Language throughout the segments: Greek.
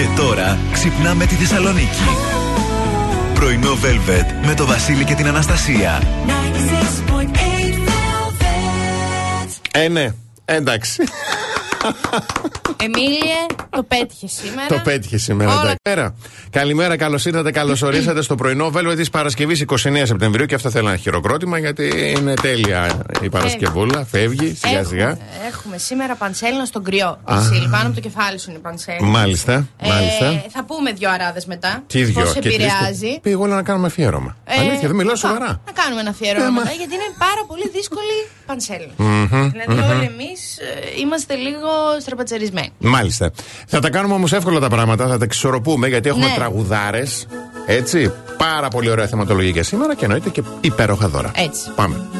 Και τώρα ξυπνάμε τη Θεσσαλονίκη. Πρωινό Velvet με το Βασίλη και την Αναστασία. Ε, ναι. Εντάξει. Εμίλια, το πέτυχε σήμερα. Το πέτυχε σήμερα. Καλημέρα, καλημέρα καλώς ήρθατε, καλώς ορίσατε στο πρωινό βέλβε της Παρασκευής 29 Σεπτεμβρίου. Και αυτό θέλω ένα χειροκρότημα γιατί είναι τέλεια η Παρασκευούλα. Φεύγει σιγά σιγά. Έχουμε σήμερα πανσέλινο στον κρυό. Πάνω από το κεφάλι σου είναι πανσέλινο. Μάλιστα. Ε, μάλιστα. Θα πούμε δύο αράδες μετά. Τι δύο Πώς επηρεάζει. Πήγα όλα να κάνουμε αφιέρωμα. Ε, Αλήθεια, δεν μιλάω σοβαρά. Να κάνουμε ένα αφιέρωμα μετά γιατί είναι πάρα πολύ δύσκολη πανσέλινο. Δηλαδή όλοι εμείς ε, είμαστε λίγο στραπατσερισμένοι. Μάλιστα. Θα τα κάνουμε όμως εύκολα τα πράγματα, θα τα εξορροπούμε γιατί έχουμε ναι. τραγουδάρες. Έτσι. Πάρα πολύ ωραία θεματολογία σήμερα και εννοείται και υπέροχα δώρα. Έτσι. Πάμε.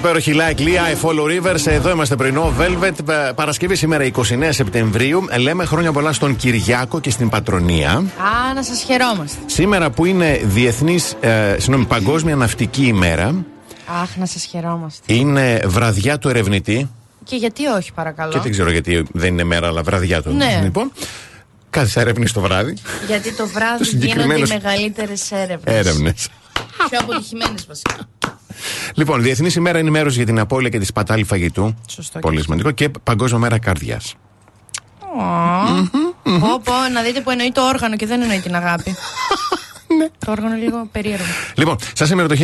Υπέροχη Like Lia, I Follow Rivers. Εδώ είμαστε πρωινό. Velvet, ε, Παρασκευή σήμερα 29 Σεπτεμβρίου. Λέμε χρόνια πολλά στον Κυριάκο και στην Πατρονία. Α, να σας χαιρόμαστε. Σήμερα που είναι Διεθνής, ε, συγγνώμη, Παγκόσμια Ναυτική ημέρα. Αχ, να σας χαιρόμαστε. Είναι βραδιά του ερευνητή. Και γιατί όχι, παρακαλώ; Και δεν ξέρω γιατί δεν είναι μέρα, αλλά βραδιά του. Ναι. Λοιπόν, κάθε έρευνη το βράδυ. Γιατί το βράδυ γίνονται οι μεγαλύτερες έρευνες. Έρευνες. Πιο αποτυχημένες βασικά. Λοιπόν, Διεθνής ημέρα ενημέρωσης για την απώλεια και τη σπατάλη φαγητού. Σωστό. Πολύ σημαντικό. Και Παγκόσμια μέρα καρδιά. Πω, να δείτε που εννοεί το όργανο και δεν εννοεί την αγάπη. Ναι. Το όργανο λίγο περίεργο. Λοιπόν, σα σήμερα το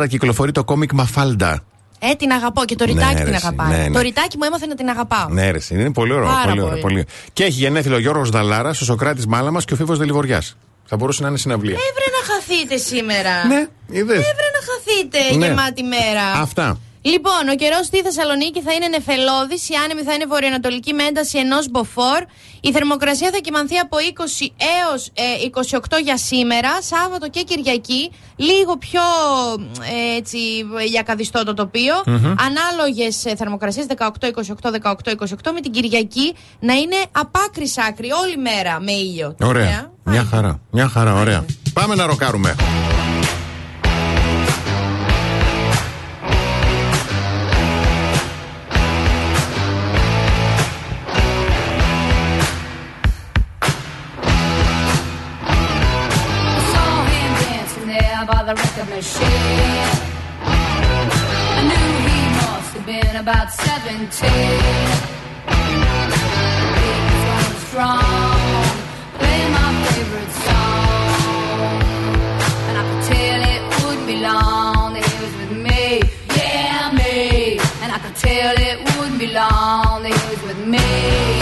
1964 κυκλοφορεί το κόμικ Μαφάλντα. Ε, την αγαπώ και το ρητάκι Ναι, την ρε, αγαπάω. ναι, ναι. Το ρητάκι μου έμαθε να την αγαπάω. Ναι, ρε, είναι πολύ ωραίο. Πάρα πολύ ωραίο, πολύ. πολύ. Και έχει γενέθλιο ο Γιώργος Δαλάρας, ο Σοκράτης Μάλαμας και ο Φίβος Δελιβοριά. Θα μπορούσε να είναι συναυλία. Έβρε να χαθείτε σήμερα. Ναι, είδες. Έβρε να χαθείτε Ναι. γεμάτη μέρα. Αυτά. Λοιπόν, ο καιρός στη Θεσσαλονίκη θα είναι νεφελώδης, η άνεμη θα είναι βορειοανατολική με ένταση ενός μποφόρ. Η θερμοκρασία θα κοιμανθεί από 20 έως 28 για σήμερα, Σάββατο και Κυριακή. Λίγο πιο ε, έτσι λιακαδιστό το τοπιο Ανάλογες θερμοκρασίες 18, 28, 18, 28, με την Κυριακή να είναι απ' άκρη σ' άκρη όλη μέρα με ήλιο. Ωραία. Μια χαρά. Μια χαρά, ωραία. Πάμε να ροκάρουμε. about 17. Because I'm strong, play my favorite song. And I could tell it wouldn't be long that he was with me, yeah, me. And I could tell it wouldn't be long that he was with me.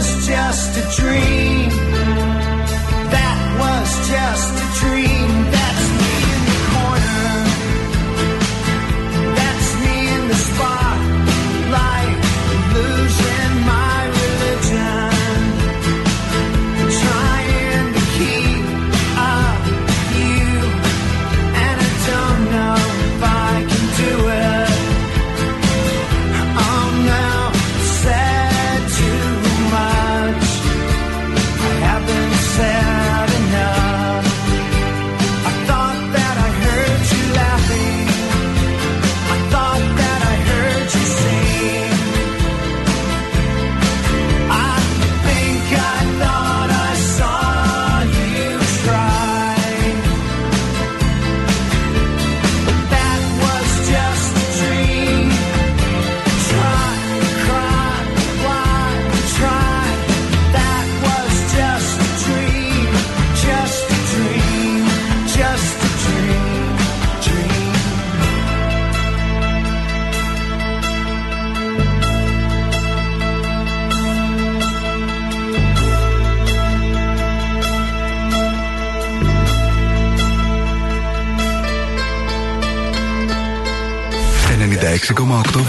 was just a dream.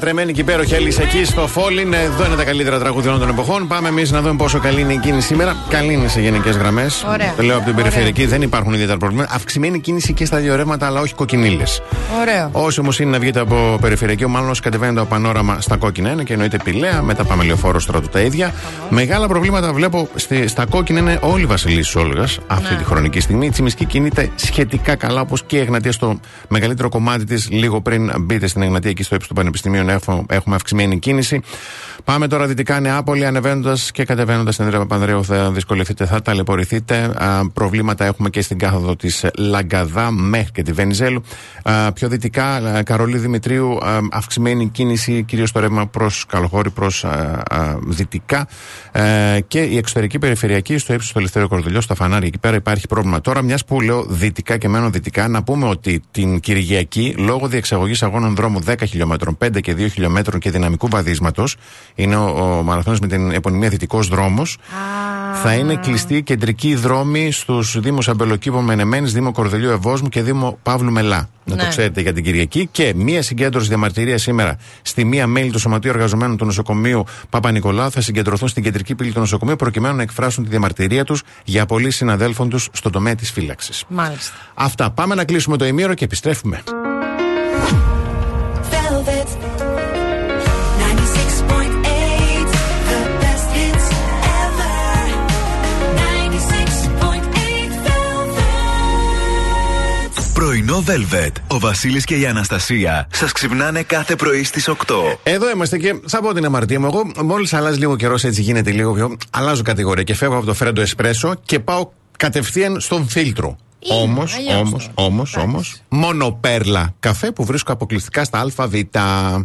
Λατρεμένη και υπέροχη Alice εκεί στο Falling. Εδώ είναι τα καλύτερα τραγούδια όλων των εποχών. Πάμε εμείς να δούμε πόσο καλή είναι η κίνηση σήμερα. Καλή είναι σε γενικές γραμμές. Ωραία. Το λέω από την Ωραία. περιφερειακή, δεν υπάρχουν ιδιαίτερα προβλήματα. Αυξημένη κίνηση και στα δύο ρεύματα, αλλά όχι κοκκινίλες. Ωραίο. Όσοι όμως είναι να βγείτε από περιφερειακή, μάλλον όσοι κατεβαίνετε από πανόραμα στα κόκκινα είναι και εννοείται πηλαία, μετά πάμε λεωφόρο στρατού τα ίδια. Μεγάλα προβλήματα βλέπω στη, στα κόκκινα είναι όλη η Βασιλή Όλγας αυτή τη χρονική στιγμή. Η Τσιμισκή κινείται σχετικά καλά, όπως και η Εγνατία στο μεγαλύτερο κομμάτι της, λίγο πριν μπείτε στην Εγνατία εκεί στο ύψος του Πανεπιστημίου, έχουμε, έχουμε αυξημένη κίνηση. Πάμε τώρα δυτικά Νεάπολη, ανεβαίνοντας και κατεβαίνοντας στην Έντρα Παπανδρέου θα δυσκολευτείτε, θα ταλαιπωρηθείτε. Α, προβλήματα έχουμε και στην κάθοδο της Λαγκαδά μέχρι και τη Βενιζέλου. Α, πιο δυτικά, α, Καρολί Δημητρίου, α, αυξημένη κίνηση κυρίως στο ρεύμα προς Καλοχώρη, προς δυτικά. Ε, και η εξωτερική περιφερειακή στο ύψος του Ελευθερίου Κορδελιό, στα φανάρια εκεί πέρα υπάρχει πρόβλημα. Τώρα, μιας που λέω δυτικά και μένω δυτικά, να πούμε ότι την Κυριακή, λόγω διεξαγωγής αγώνων δρόμου 10 χιλιόμετρων, 5 και 2 χιλιόμετρων και δυναμικού βαδίσματος, είναι ο, ο μαραθώνιος με την επωνυμία Δυτικός Δρόμος. Θα είναι κλειστή η κεντρική δρόμη στους Δήμου Αμπελοκήπο Μενεμένης, Δήμο Κορδελιού Ευόσμου και Δήμο Παύλου Μελά. Να το Ναι. ξέρετε για την Κυριακή. Και μία συγκέντρωση διαμαρτυρίας σήμερα στη μία μέλη του Σωματείου Εργαζομένων του Νοσοκομείου Παπα-Νικολάου θα συγκεντρωθούν στην κεντρική πύλη του νοσοκομείου προκειμένου να εκφράσουν τη διαμαρτυρία τους για απολύσει συναδέλφων τους στον τομέα της φύλαξης. Μάλιστα. Αυτά. Πάμε να κλείσουμε το ημίρο και επιστρέφουμε. Πρωινό Velvet. Ο Βασίλης και η Αναστασία σας ξυπνάνε κάθε πρωί στις 8. Εδώ είμαστε και θα πω την αμαρτία μου. Εγώ μόλις αλλάζει λίγο καιρός, έτσι γίνεται λίγο πιο. Αλλάζω κατηγορία και φεύγω από το φρέντο εσπρέσο και πάω κατευθείαν στον φίλτρο. Όμως, όμως, όμως, όμως, μόνο πέρλα καφέ που βρίσκω αποκλειστικά στα ΑΒ.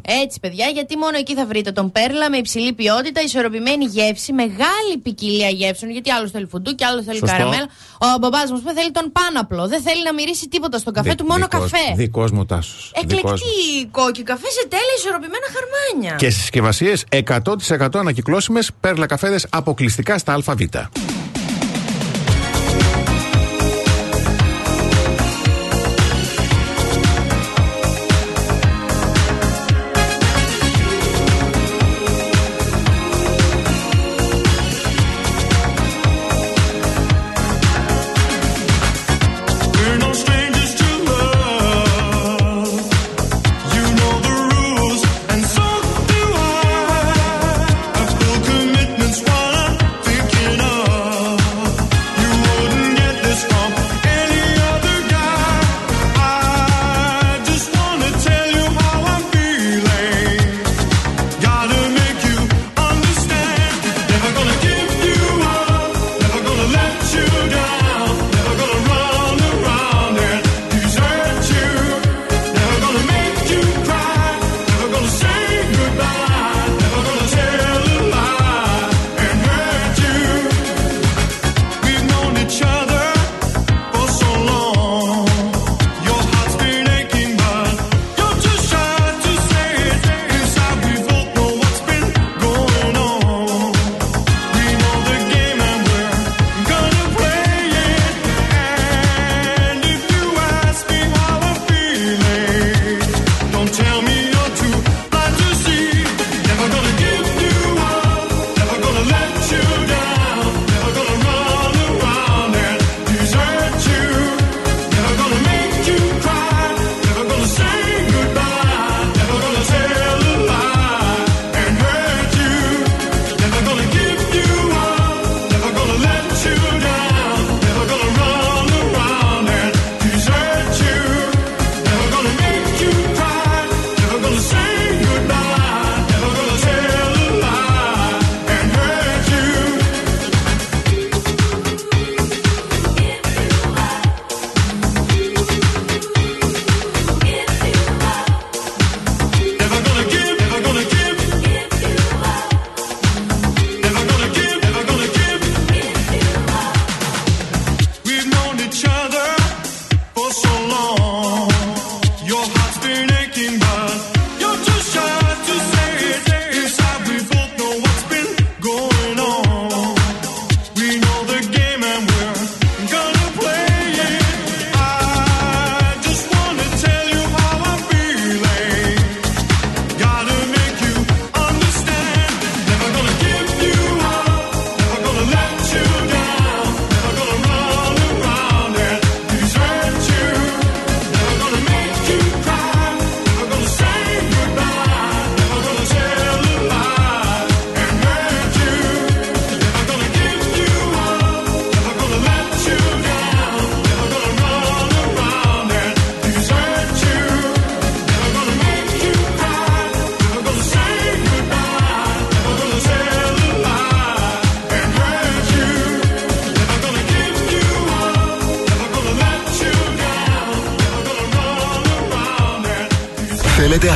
Έτσι, παιδιά, γιατί μόνο εκεί θα βρείτε τον πέρλα με υψηλή ποιότητα, ισορροπημένη γεύση, μεγάλη ποικιλία γεύσεων. Γιατί άλλο θέλει φουντού και άλλο θέλει καραμέλα. Ο μπαμπάς μου πούμε, θέλει τον πάναπλο. Δεν θέλει να μυρίσει τίποτα στον καφέ Δι, του, μόνο δικός, καφέ. Δικός μου τάσος. Εκλεκτή κόκκι καφέ σε τέλεια ισορροπημένα χαρμάνια. Και στις συσκευασίες 100% ανακυκλώσιμες πέρλα καφέδες αποκλειστικά στα ΑΒ.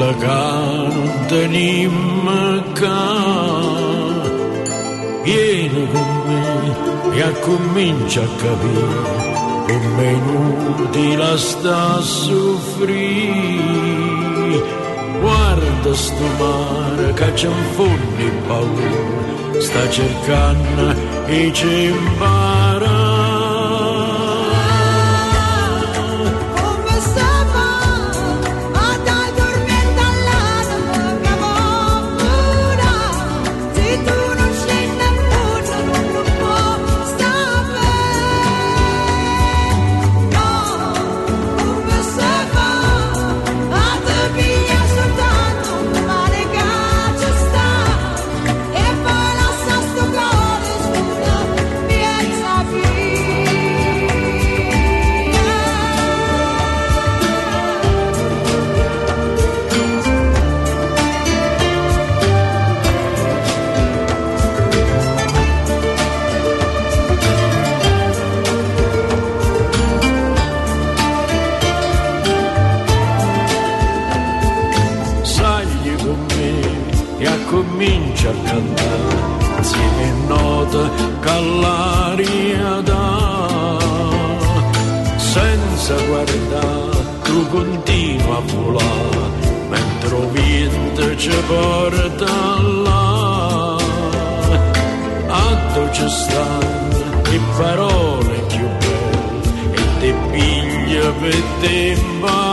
la cano tenim vieni con me e comincia a capire come la sta a soffrire. Guarda sto mare che c'è un fondo in paura sta cercando e c'è un cimballi porta là. Atto ci stanno le parole più belle e te piglia per te va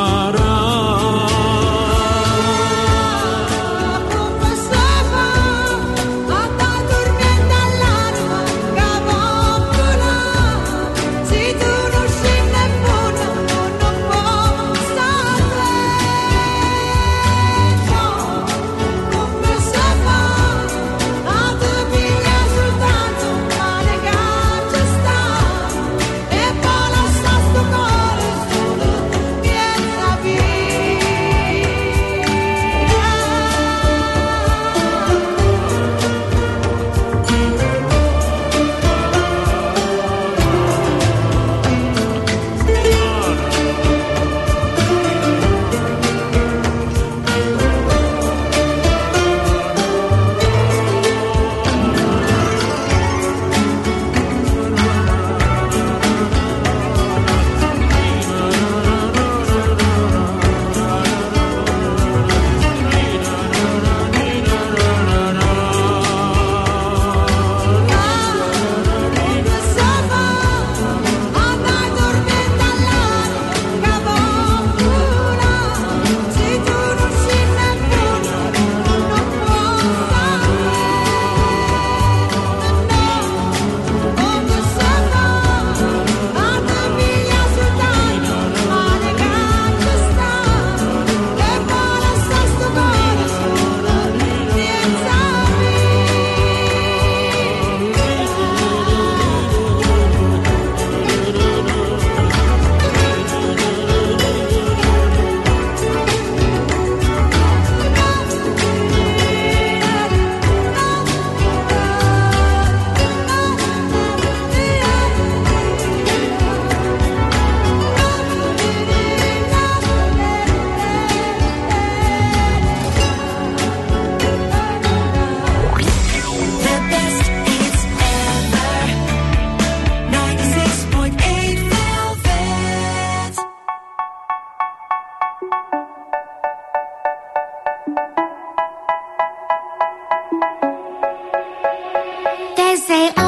say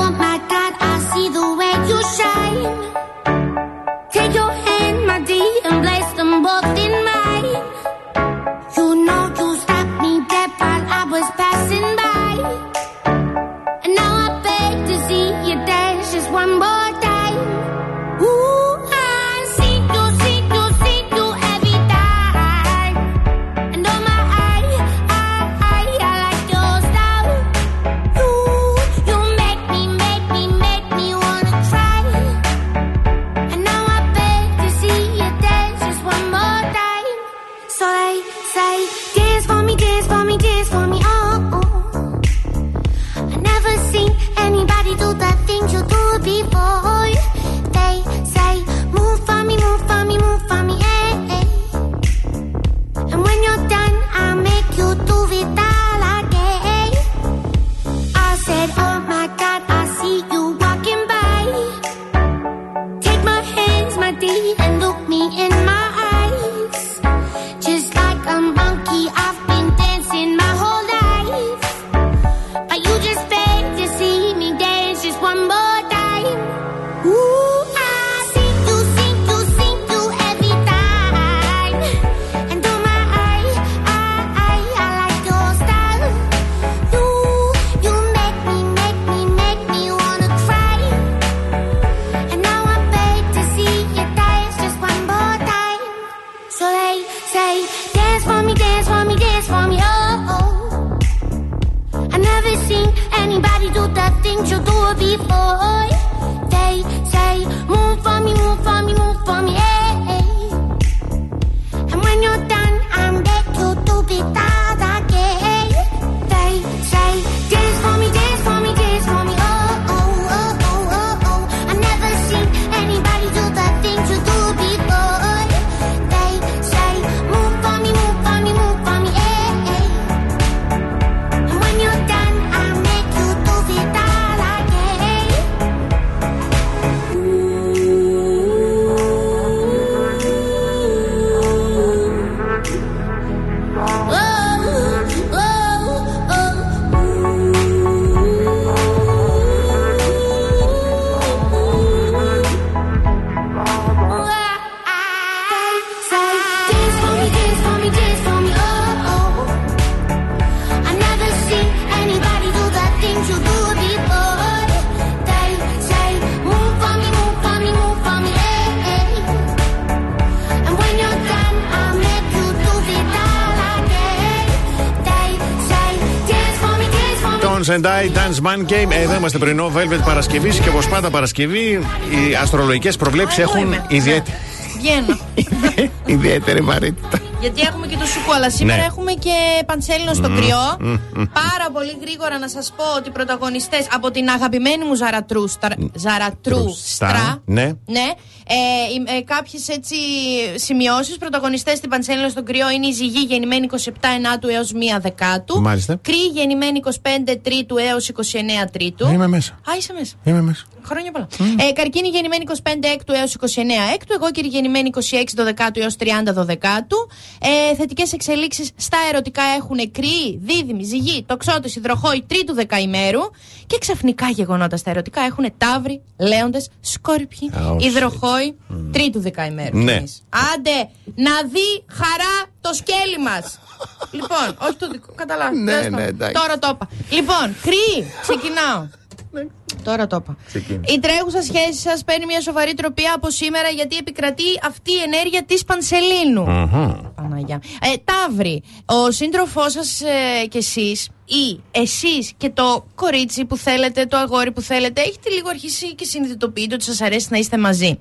Man Game. Εδώ είμαστε πρωινό Velvet Παρασκευής και όπως πάντα Παρασκευή οι αστρολογικές προβλέψεις εγώ έχουν είμαι. ιδιαίτερη, Βγαίνω. ιδιαίτερη βαρύτητα. Γιατί έχουμε και το σουκού, αλλά σήμερα Ναι. έχουμε και παντσέλινο στο Μμμ, κρυό. μμμ, μμμ. Πάρα πολύ γρήγορα να σας πω ότι οι πρωταγωνιστές από την αγαπημένη μου Ζαρατρούστρα. Ζαρατρούστρα. Ναι. Ναι. Ε, ε, Κάποιες έτσι σημειώσεις. Πρωταγωνιστές στην Παντσέλινο στο κρυό είναι η Ζυγή γεννημένη 27 Ενάτου έως 1 Δεκάτου. Μάλιστα. Κρύη γεννημένη 25 Τρίτου έως 29 Τρίτου. Είμαι μέσα. Α, είσαι μέσα. Είμαι μέσα. Χρόνια πολλά. Ε, καρκίνη γεννημένη 25 έκτου έως 29 έκτου. Εγώ κύριε γεννημένη 26 δωδεκάτου έως 30 δωδεκάτου. Ε, Θετικές εξελίξεις στα ερωτικά έχουν κρύη, δίδυμη, ζυγή, τοξότη, υδροχόη τρίτου δεκαημέρου. Και ξαφνικά γεγονότα στα ερωτικά έχουν ταύροι, λέοντες, σκόρπιοι, Α, όχι, υδροχόη τρίτου δεκαημέρου. Ναι. Εμείς. Άντε, να δει χαρά το σκέλι μας. λοιπόν, όχι το δικό, καταλάβεις. Ναι, Τέλος ναι, πάντων. εντάξει. Τώρα το είπα. Λοιπόν, κρύη, ξεκινάω. Τώρα το είπα. Ξεκίνα. Η τρέχουσα σχέση σας παίρνει μια σοβαρή τροπία από σήμερα γιατί επικρατεί αυτή η ενέργεια της Πανσελίνου. Παναγιά. Ε, Ταύρη, ο σύντροφός σας ε, κι εσείς ή εσείς και το κορίτσι που θέλετε, το αγόρι που θέλετε, έχετε λίγο αρχίσει και συνειδητοποιείτε ότι σας αρέσει να είστε μαζί.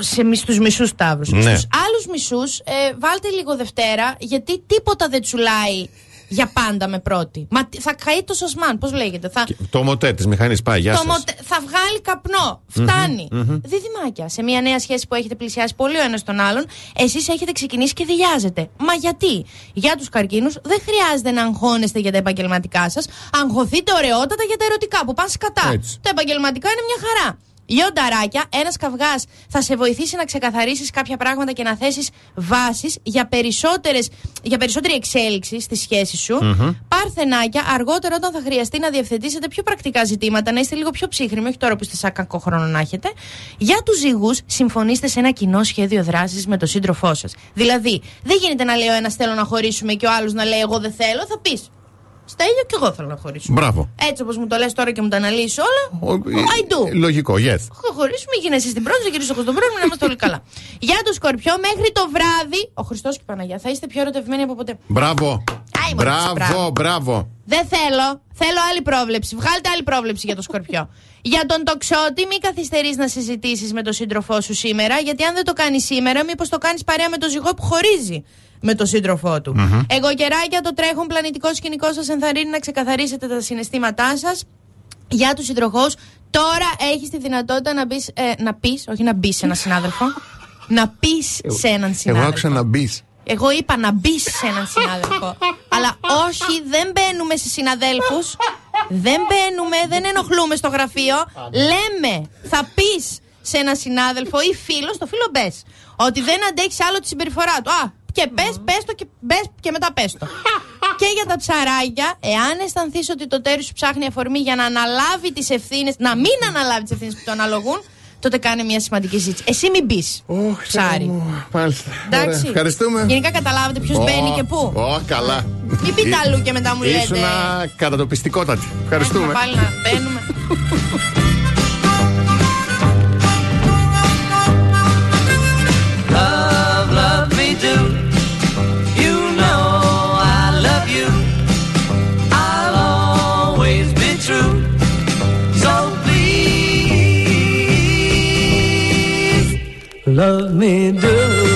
Σε, μισ- στους μισούς ταύρους. Ναι. Στους άλλους μισούς ε, βάλτε λίγο Δευτέρα γιατί τίποτα δεν τσουλάει για πάντα με πρώτη. Μα τι- θα καεί το σωσμάν, πώς λέγεται. Θα, Το μοτέ της μηχανής πάει. Γεια το σας. μοτε- θα βγάλει καπνό. Φτάνει. Μμμ, μμμ. Διδυμάκια. Σε μια νέα σχέση που έχετε πλησιάσει πολύ ο ένας τον άλλον, εσείς έχετε ξεκινήσει και διάζετε. Μα γιατί; Για τους καρκίνους δεν χρειάζεται να αγχώνεστε για τα επαγγελματικά σας. Αγχωθείτε ωραιότατα για τα ερωτικά που πάνε σκατά. Έτσι. Τα επαγγελματικά είναι μια χαρά. Λιονταράκια, ένας καυγάς θα σε βοηθήσει να ξεκαθαρίσεις κάποια πράγματα και να θέσεις βάσεις για, περισσότερες, για περισσότερη εξέλιξη στη σχέση σου. Μμμ. Παρθενάκια, αργότερα όταν θα χρειαστεί να διευθετήσετε πιο πρακτικά ζητήματα, να είστε λίγο πιο ψύχρεμοι, όχι τώρα που είστε σαν κακό χρόνο να έχετε. Για τους ζυγούς, συμφωνήστε σε ένα κοινό σχέδιο δράσης με τον σύντροφό σας. Δηλαδή, δεν γίνεται να λέει ο ένας θέλω να χωρίσουμε και ο άλλος να λέει εγώ δεν θέλω, θα πεις. Στέλιο και εγώ θέλω να χωρίσουμε. Μπράβο. Έτσι όπως μου το λες τώρα και μου το αναλύσει όλα. I do. Λογικό, yes. Θα χωρίσουμε, γίνεσαι στην πρώτη, θα γυρίσω εγώ στον πρώτο, να είμαστε όλοι καλά. Για το σκορπιό, μέχρι το βράδυ, ο Χριστός και η Παναγία, θα είστε πιο ερωτευμένοι από ποτέ. Μπράβο. Άι, μωρέ, Μπράβο, μπράβο. μπράβο. Δεν θέλω. Θέλω άλλη πρόβλεψη. Βγάλτε άλλη πρόβλεψη για το σκορπιό. για τον τοξότη, μην καθυστερείς να συζητήσεις με τον σύντροφό σου σήμερα, γιατί αν δεν το κάνεις σήμερα, μήπως το κάνεις παρέα με τον ζυγό που χωρίζει με τον σύντροφό του. Μμμ. Εγώ καιράκια, το τρέχον πλανητικό σκηνικό σας ενθαρρύνει να ξεκαθαρίσετε τα συναισθήματά σας. Για τους συντροχού, τώρα έχεις τη δυνατότητα να, μπεις, ε, να πεις, όχι να μπεις σε έναν συνάδελφο, να πεις σε έναν Εγώ συνάδελφο. άκουσα να μπεις. Εγώ είπα να μπει σε έναν συνάδελφο. Αλλά όχι, δεν μπαίνουμε σε συναδέλφους. Δεν μπαίνουμε, δεν ενοχλούμε στο γραφείο. Λέμε, θα πεις σε έναν συνάδελφο ή φίλο, στο φίλο μπες. Ότι δεν αντέχεις άλλο τη συμπεριφορά του. Α, και πες, πες το και, μπες και μετά πες το. και για τα ψαράκια, εάν αισθανθείς ότι το τέρι σου ψάχνει αφορμή για να αναλάβει τις ευθύνες, να μην αναλάβει τις ευθύνες που το αναλογούν, τότε κάνε μια σημαντική συζήτηση. Εσύ μην μπει. Ψάρι. Μάλιστα. Εντάξει. Ωραία. Ευχαριστούμε. Γενικά καταλάβετε ποιος Ω, μπαίνει και πού. Ω, καλά. Μην πείτε αλλού και μετά μου λέτε. Ήσουνα κατατοπιστικότατη. Ευχαριστούμε. Έχουμε πάλι να μπαίνουμε. love me do.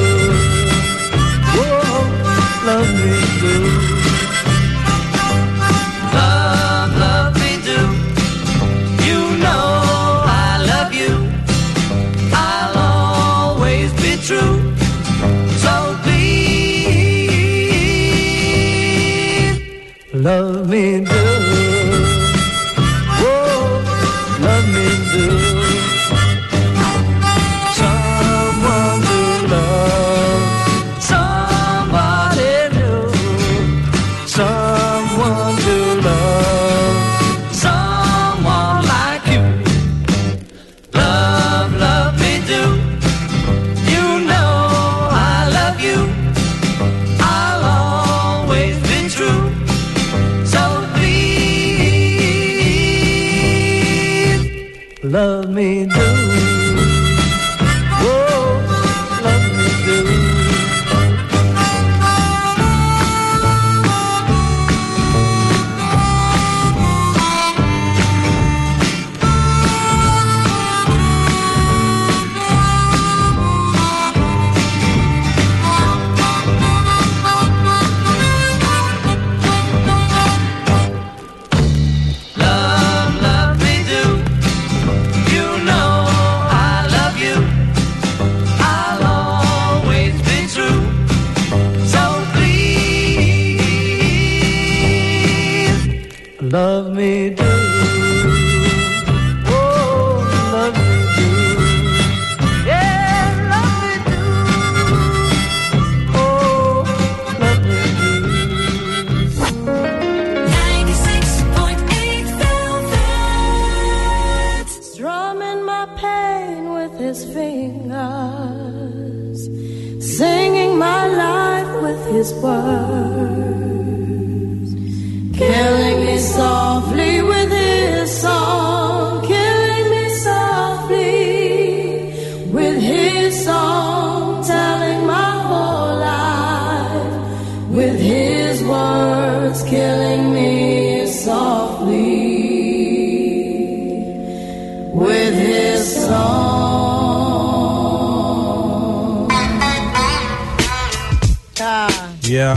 Yo,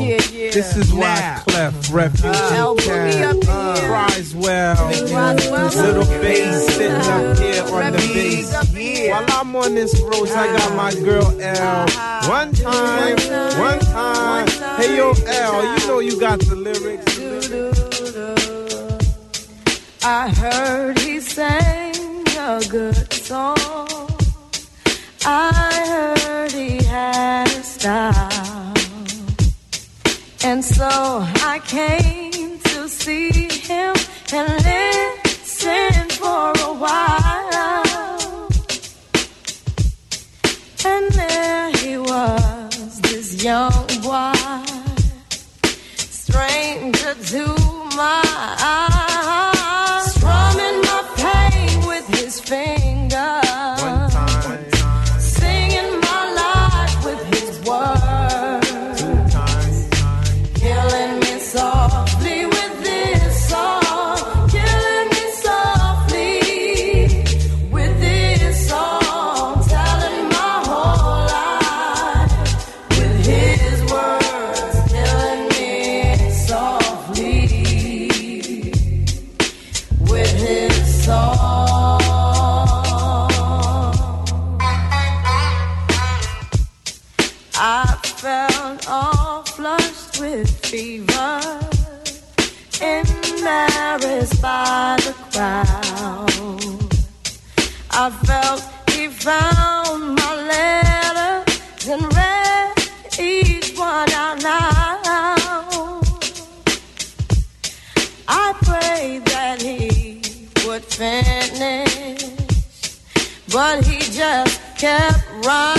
Yeah, yeah. this is why Clef Refugee Uh, Camp uh, cries well. Little bass sitting up here on the bass. While I'm on this road, I got my girl L. One time, one time. Hey yo, L, you know you got the lyrics. I heard he sang a good song. I And so I came to see him and listen for a while. And there he was, this young boy, stranger to my eyes, strumming my pain with his fingers, kept right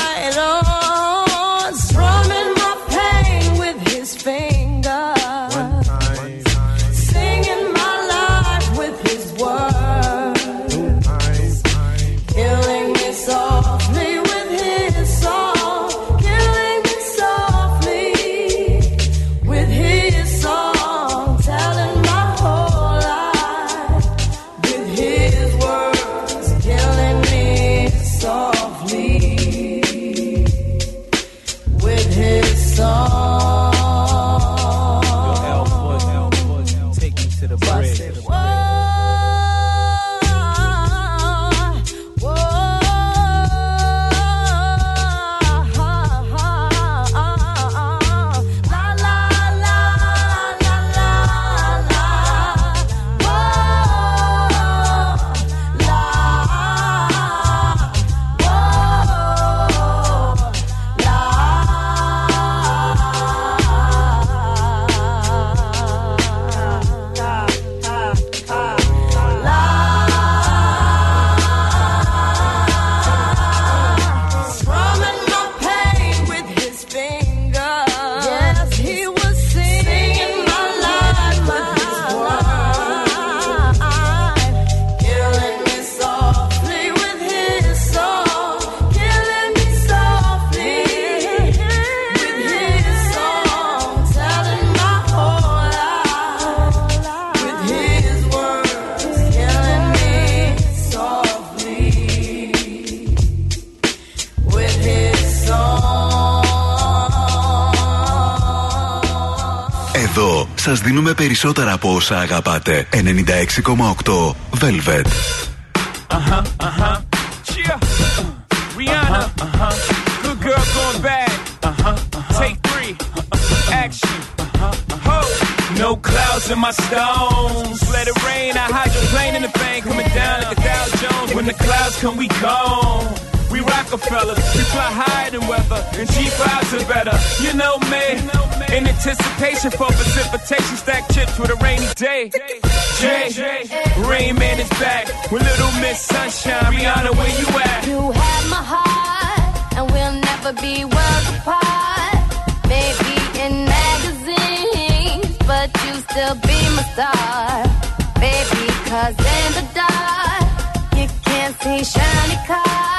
όσα αγαπάτε. 96,8 Velvet. Uh-huh, uh-huh. Yeah. Rihanna. Uh-huh. Good girl going bad. Uh-huh. Take three. Action. Ho. No clouds in my stones. Let it rain. I hydroplane in the bank. Coming down like a Dow Jones. When the clouds come, we gone. We Rockefellers, we fly higher than weather, and G5s are better. You know me, in anticipation for precipitation, stack chips with a rainy day. Jay, Rain Man is back with Little Miss Sunshine. Rihanna, where you at? You have my heart, and we'll never be worlds apart. Maybe in magazines, but you still be my star. Baby, cause in the dark, you can't see shiny cars.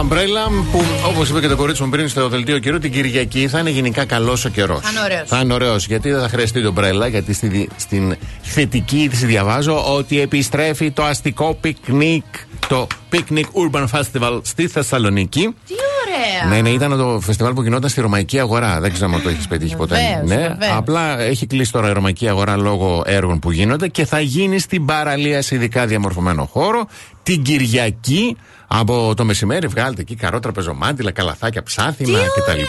Umbrella, που όπως είπε και το κορίτσι μου πριν στο δελτίο καιρού, την Κυριακή θα είναι γενικά καλός ο καιρός. Θα είναι ωραίος. Θα είναι ωραίος, γιατί δεν θα χρειαστεί το Umbrella, γιατί στη, στην θετική τη διαβάζω ότι επιστρέφει το αστικό πικνίκ, το Picnic Urban Festival στη Θεσσαλονίκη. Τι ωραία. Ναι, ναι, ήταν το φεστιβάλ που γινόταν στη Ρωμαϊκή Αγορά. Δεν ξέρω αν το έχεις πετύχει ποτέ. Βεβαίως, ναι, βεβαίως. απλά έχει κλείσει τώρα η Ρωμαϊκή Αγορά λόγω έργων που γίνονται και θα γίνει στην παραλία σε ειδικά διαμορφωμένο χώρο την Κυριακή από το μεσημέρι. Βγάλετε εκεί καρότρα, πεζομάντιλα, καλαθάκια, ψάθινα κτλ.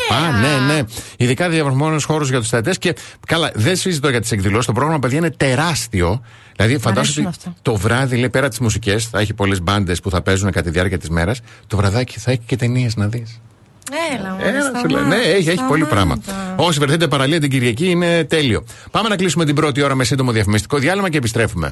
Ναι, ναι. Ειδικά διαμορφωμένος χώρος για τους θεατέ και καλά, δεν συζητώ για τις εκδηλώσεις. Το πρόγραμμα, παιδιά, είναι τεράστιο. Δηλαδή, φαντάζομαι ότι αυτά. το βράδυ, λέει, πέρα τις μουσικές, θα έχει πολλές μπάντες που θα παίζουν κατά τη διάρκεια της μέρας. Το βραδάκι θα έχει και ταινίες να δεις. Έλα, μου, Έλα, σταμάτα, σου λέω. Ναι, έχει, έχει πολύ πράγμα. σταμάτα. Όσοι βρεθείτε παραλία την Κυριακή είναι τέλειο. Πάμε να κλείσουμε την πρώτη ώρα με σύντομο διαφημιστικό διάλειμμα και επιστρέφουμε.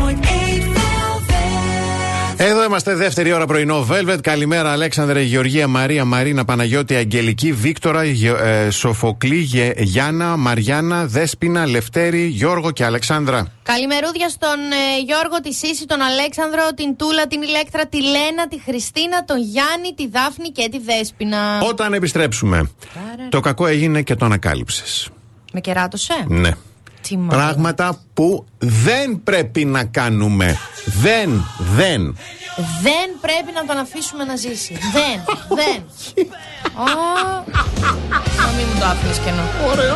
Εδώ είμαστε, δεύτερη ώρα πρωινό Velvet. Καλημέρα, Αλέξανδρε, Γεωργία, Μαρία, Μαρίνα, Παναγιώτη, Αγγελική, Βίκτορα, Γε- ε, Σοφοκλή, Γε- Γιάννα, Μαριάννα, Δέσπινα, Λευτέρη, Γιώργο και Αλεξάνδρα. Καλημερούδια στον ε, Γιώργο, τη Σύση, τον Αλέξανδρο, την Τούλα, την Ηλέκτρα, τη Λένα, τη Χριστίνα, τον Γιάννη, τη Δάφνη και τη Δέσπινα. Όταν επιστρέψουμε, το κακό έγινε και το ανακάλυψες. Με κεράτωσε; Ναι. Τι μ' Πράγματα που δεν πρέπει να κάνουμε. Δεν, δεν. Δεν πρέπει να τον αφήσουμε να ζήσει. Δεν, δεν. Α, Να μην μου το άφηνες κενό. Ωραίο.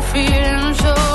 feeling so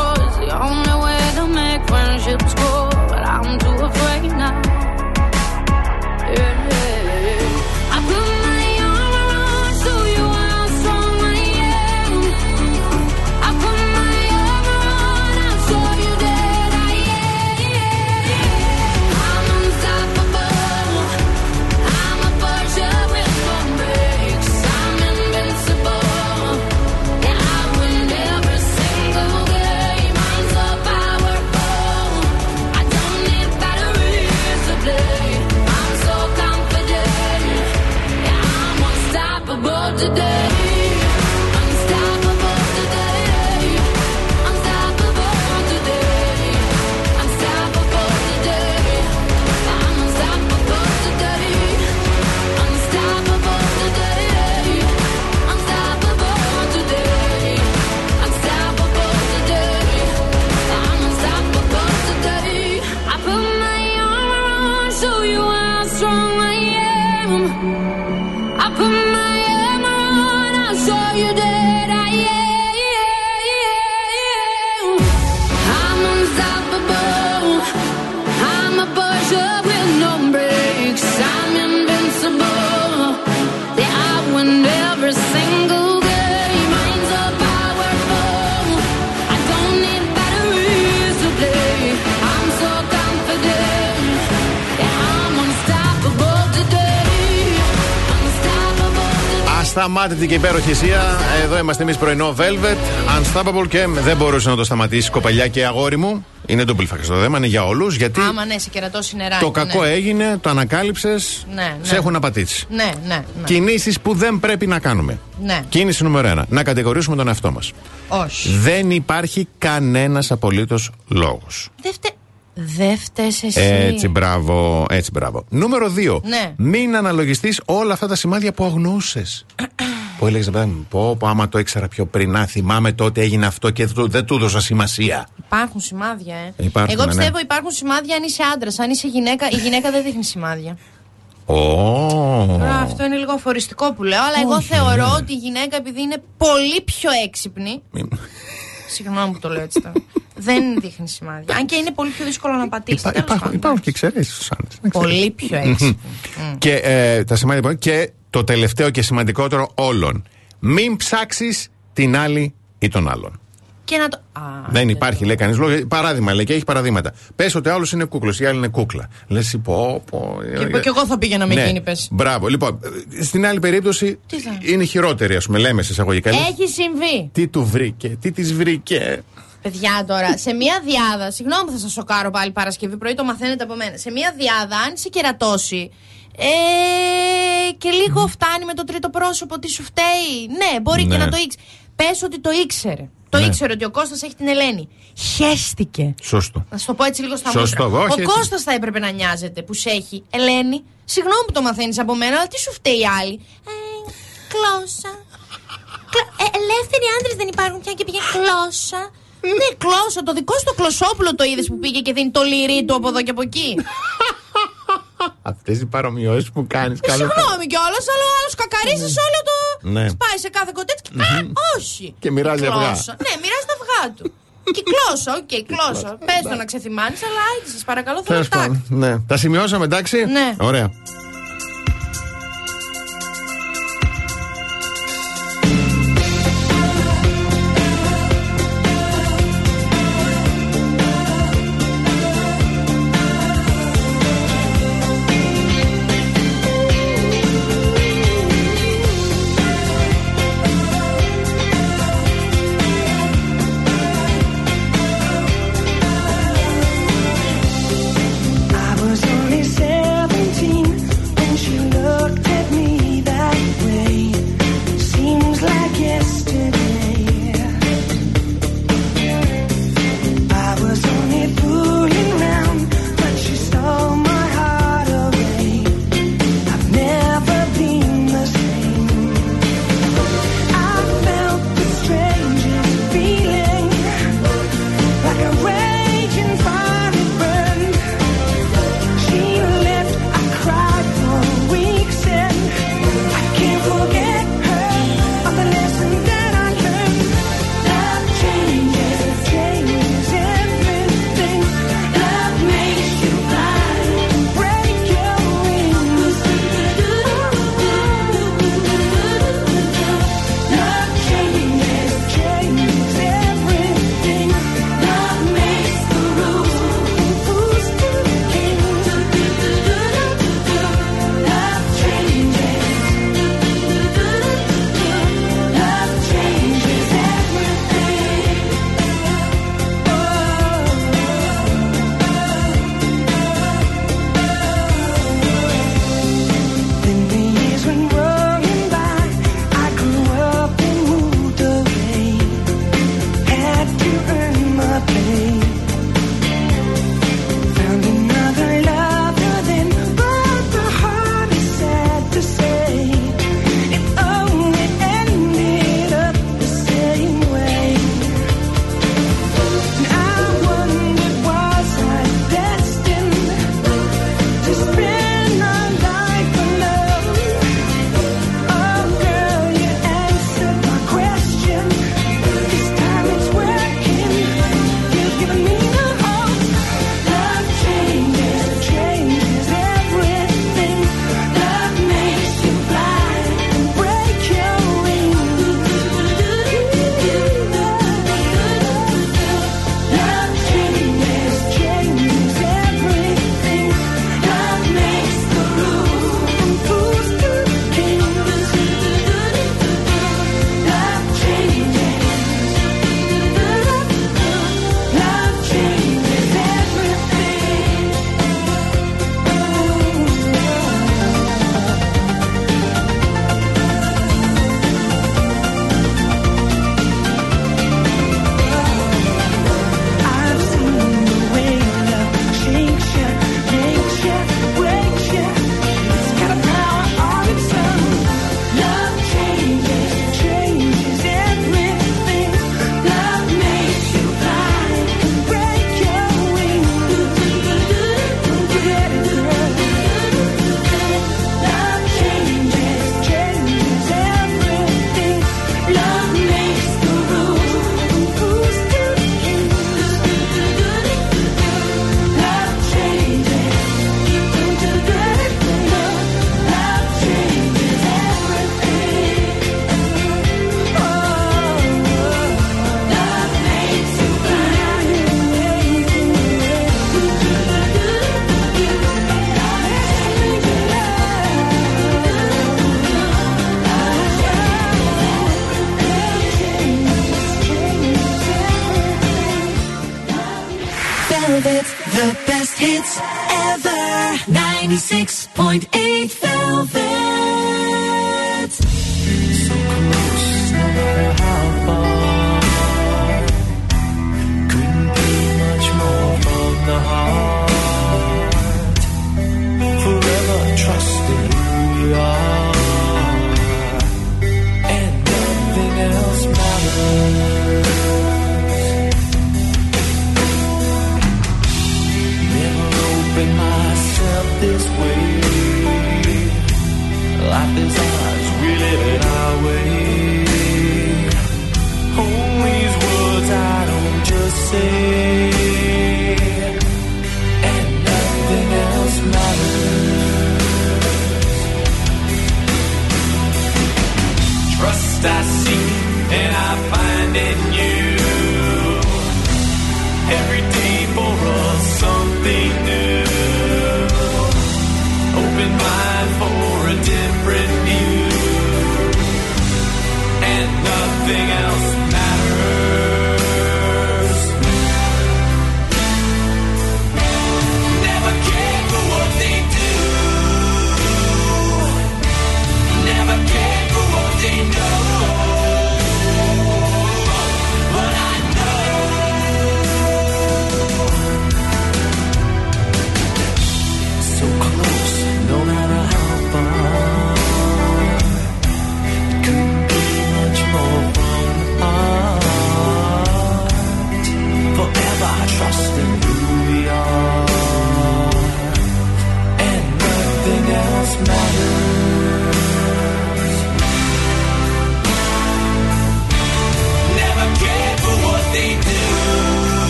Ασταμάτητη και υπέροχη Ισία. Εδώ είμαστε εμείς πρωινό Velvet. Unstoppable και δεν μπορούσε να το σταματήσει κοπελιά και αγόρι μου. Είναι το πλήφακα στο δέμα, είναι για όλους. Γιατί Άμα ναι, σε κερατώσει νεράκι. το κακό ναι. έγινε, το ανακάλυψες, Ναι, σε ναι. έχουν απατήσει. Ναι, ναι. ναι. Κινήσεις που δεν πρέπει να κάνουμε. Ναι. Κίνηση νούμερο ένα. Να κατηγορήσουμε τον εαυτό μας. Όχι. Δεν υπάρχει κανένας απολύτως λόγος. Δεν φτε... Δε φταίς εσύ. Έτσι, μπράβο. Έτσι, μπράβο. Νούμερο 2. Ναι. Μην αναλογιστείς όλα αυτά τα σημάδια που αγνοούσε. που έλεγες, παιδί μου, πω, πω, άμα το ήξερα πιο πριν, να θυμάμαι τότε έγινε αυτό και δεν του- δεν του δώσα σημασία. Υπάρχουν σημάδια, ε. Υπάρχουν, Εγώ ναι. πιστεύω υπάρχουν σημάδια αν είσαι άντρας. Αν είσαι γυναίκα, η γυναίκα δεν δείχνει σημάδια. Ω. Τώρα αυτό είναι λίγο αφοριστικό που λέω, αλλά εγώ θεωρώ ναι. ότι η γυναίκα επειδή είναι πολύ πιο έξυπνη. Συγγνώμη που το λέω έτσι τώρα. δεν δείχνει σημάδια. Αν και είναι πολύ πιο δύσκολο να πατήσεις. Υπά- τέλος υπάρχουν, πάντων. υπάρχουν και εξαιρέσεις στους άντρε. Πολύ πιο έξυπνη. Και ε, τα σημάδια που- Και το τελευταίο και σημαντικότερο όλων. Μην ψάξεις την άλλη ή τον άλλον. Και να το. Α, δεν υπάρχει, λέει κανείς λόγο. Παράδειγμα, λέει και έχει παραδείγματα. Πες ότι ο άλλος είναι κούκλος, η άλλη είναι κούκλα. Λες, πω, πω. Και, και εγώ θα πήγαινα με Ναι. εκείνη, πες. Μπράβο. Λοιπόν, ε, στην άλλη περίπτωση Τι θα- είναι χειρότερη, ας πούμε, λέμε σε εισαγωγικά. Λες, Έχει συμβεί. Τι του βρήκε, τι της βρήκε. Παιδιά τώρα, σε μία διάδα, συγγνώμη που θα σας σοκάρω πάλι Παρασκευή πρωί, το μαθαίνετε από μένα. Σε μία διάδα, αν σε κερατώσει, Ε, και λίγο φτάνει με το τρίτο πρόσωπο τι σου φταίει. Ναι, μπορεί και Ναι. να το ήξερε. Πες ότι το ήξερε. Το Ναι. ήξερε ότι ο Κώστας έχει την Ελένη. Χέστηκε. Σωστό. Να σου το πω έτσι λίγο στα Σωστό, μούτρα. όχι, Ο έτσι. Κώστας θα έπρεπε να νοιάζεται που σε έχει. Ελένη, συγγνώμη που το μαθαίνεις από μένα, αλλά τι σου φταίει η άλλη. Ε, γλώσσα. Κλα- Ε, ελεύθεροι άντρε δεν υπάρχουν πια και πήγε γλώσσα. Ναι, γλώσσα. Το δικό σου το κλωσόπουλο το είδες που πήγε και δίνει το λυρί του από εδώ και από εκεί. Αυτές οι παρομοιώσεις που κάνεις Ε, Συγγνώμη κιόλας, αλλά ο άλλος κακαρίζεις όλο το. Ναι. Πάει σε κάθε κοτέτσι και. Α, όχι. Και μοιράζει αυγά. Γλώσσα. Ναι, μοιράζει τα αυγά του. και γλώσσα, οκ, γλώσσα. Πες το να ξεθυμάνεις, αλλά έτσι σας παρακαλώ θέλω Τέλος τάκ. πάντων. Ναι. Τα σημειώσαμε, εντάξει. Ναι. Ωραία.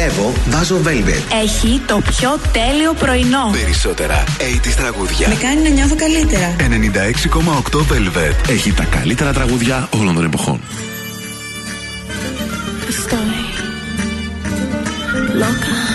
Velvet. Όταν δουλεύω, βάζω Velvet. Έχει το πιο τέλειο πρωινό. Περισσότερα 80s τραγούδια. Με κάνει να νιώθω καλύτερα. 96,8 Velvet. Έχει τα καλύτερα τραγούδια όλων των εποχών. Estoy loca,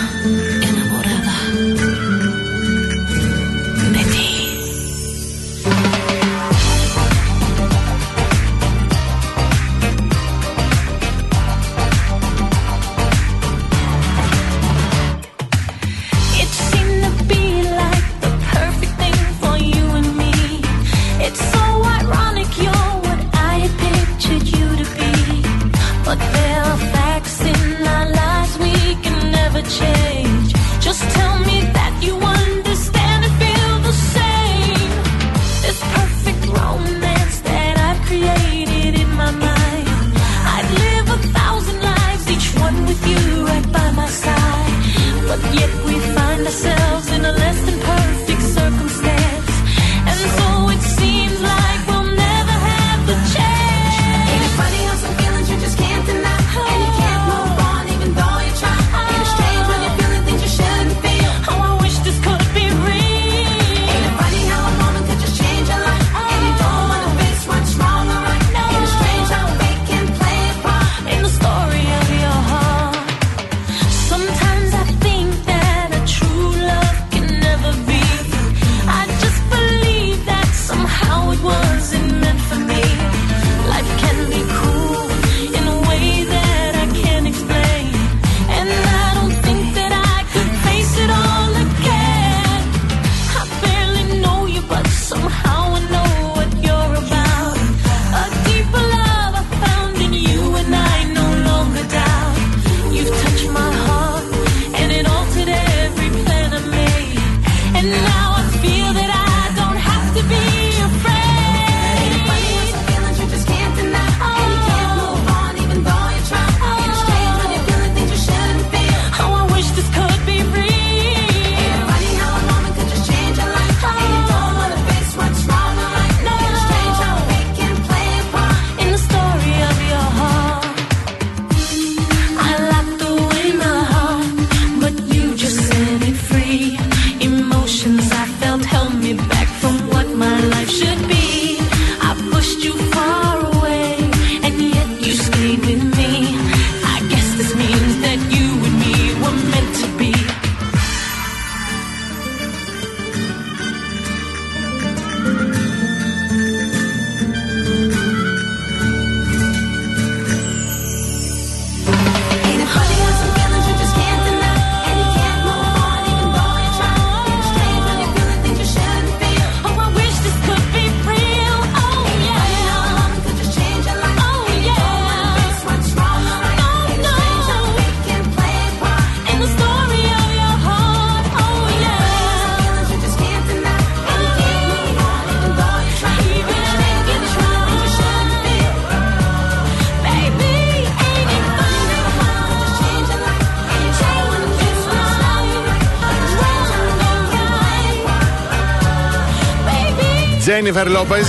baby? Jennifer Lopez,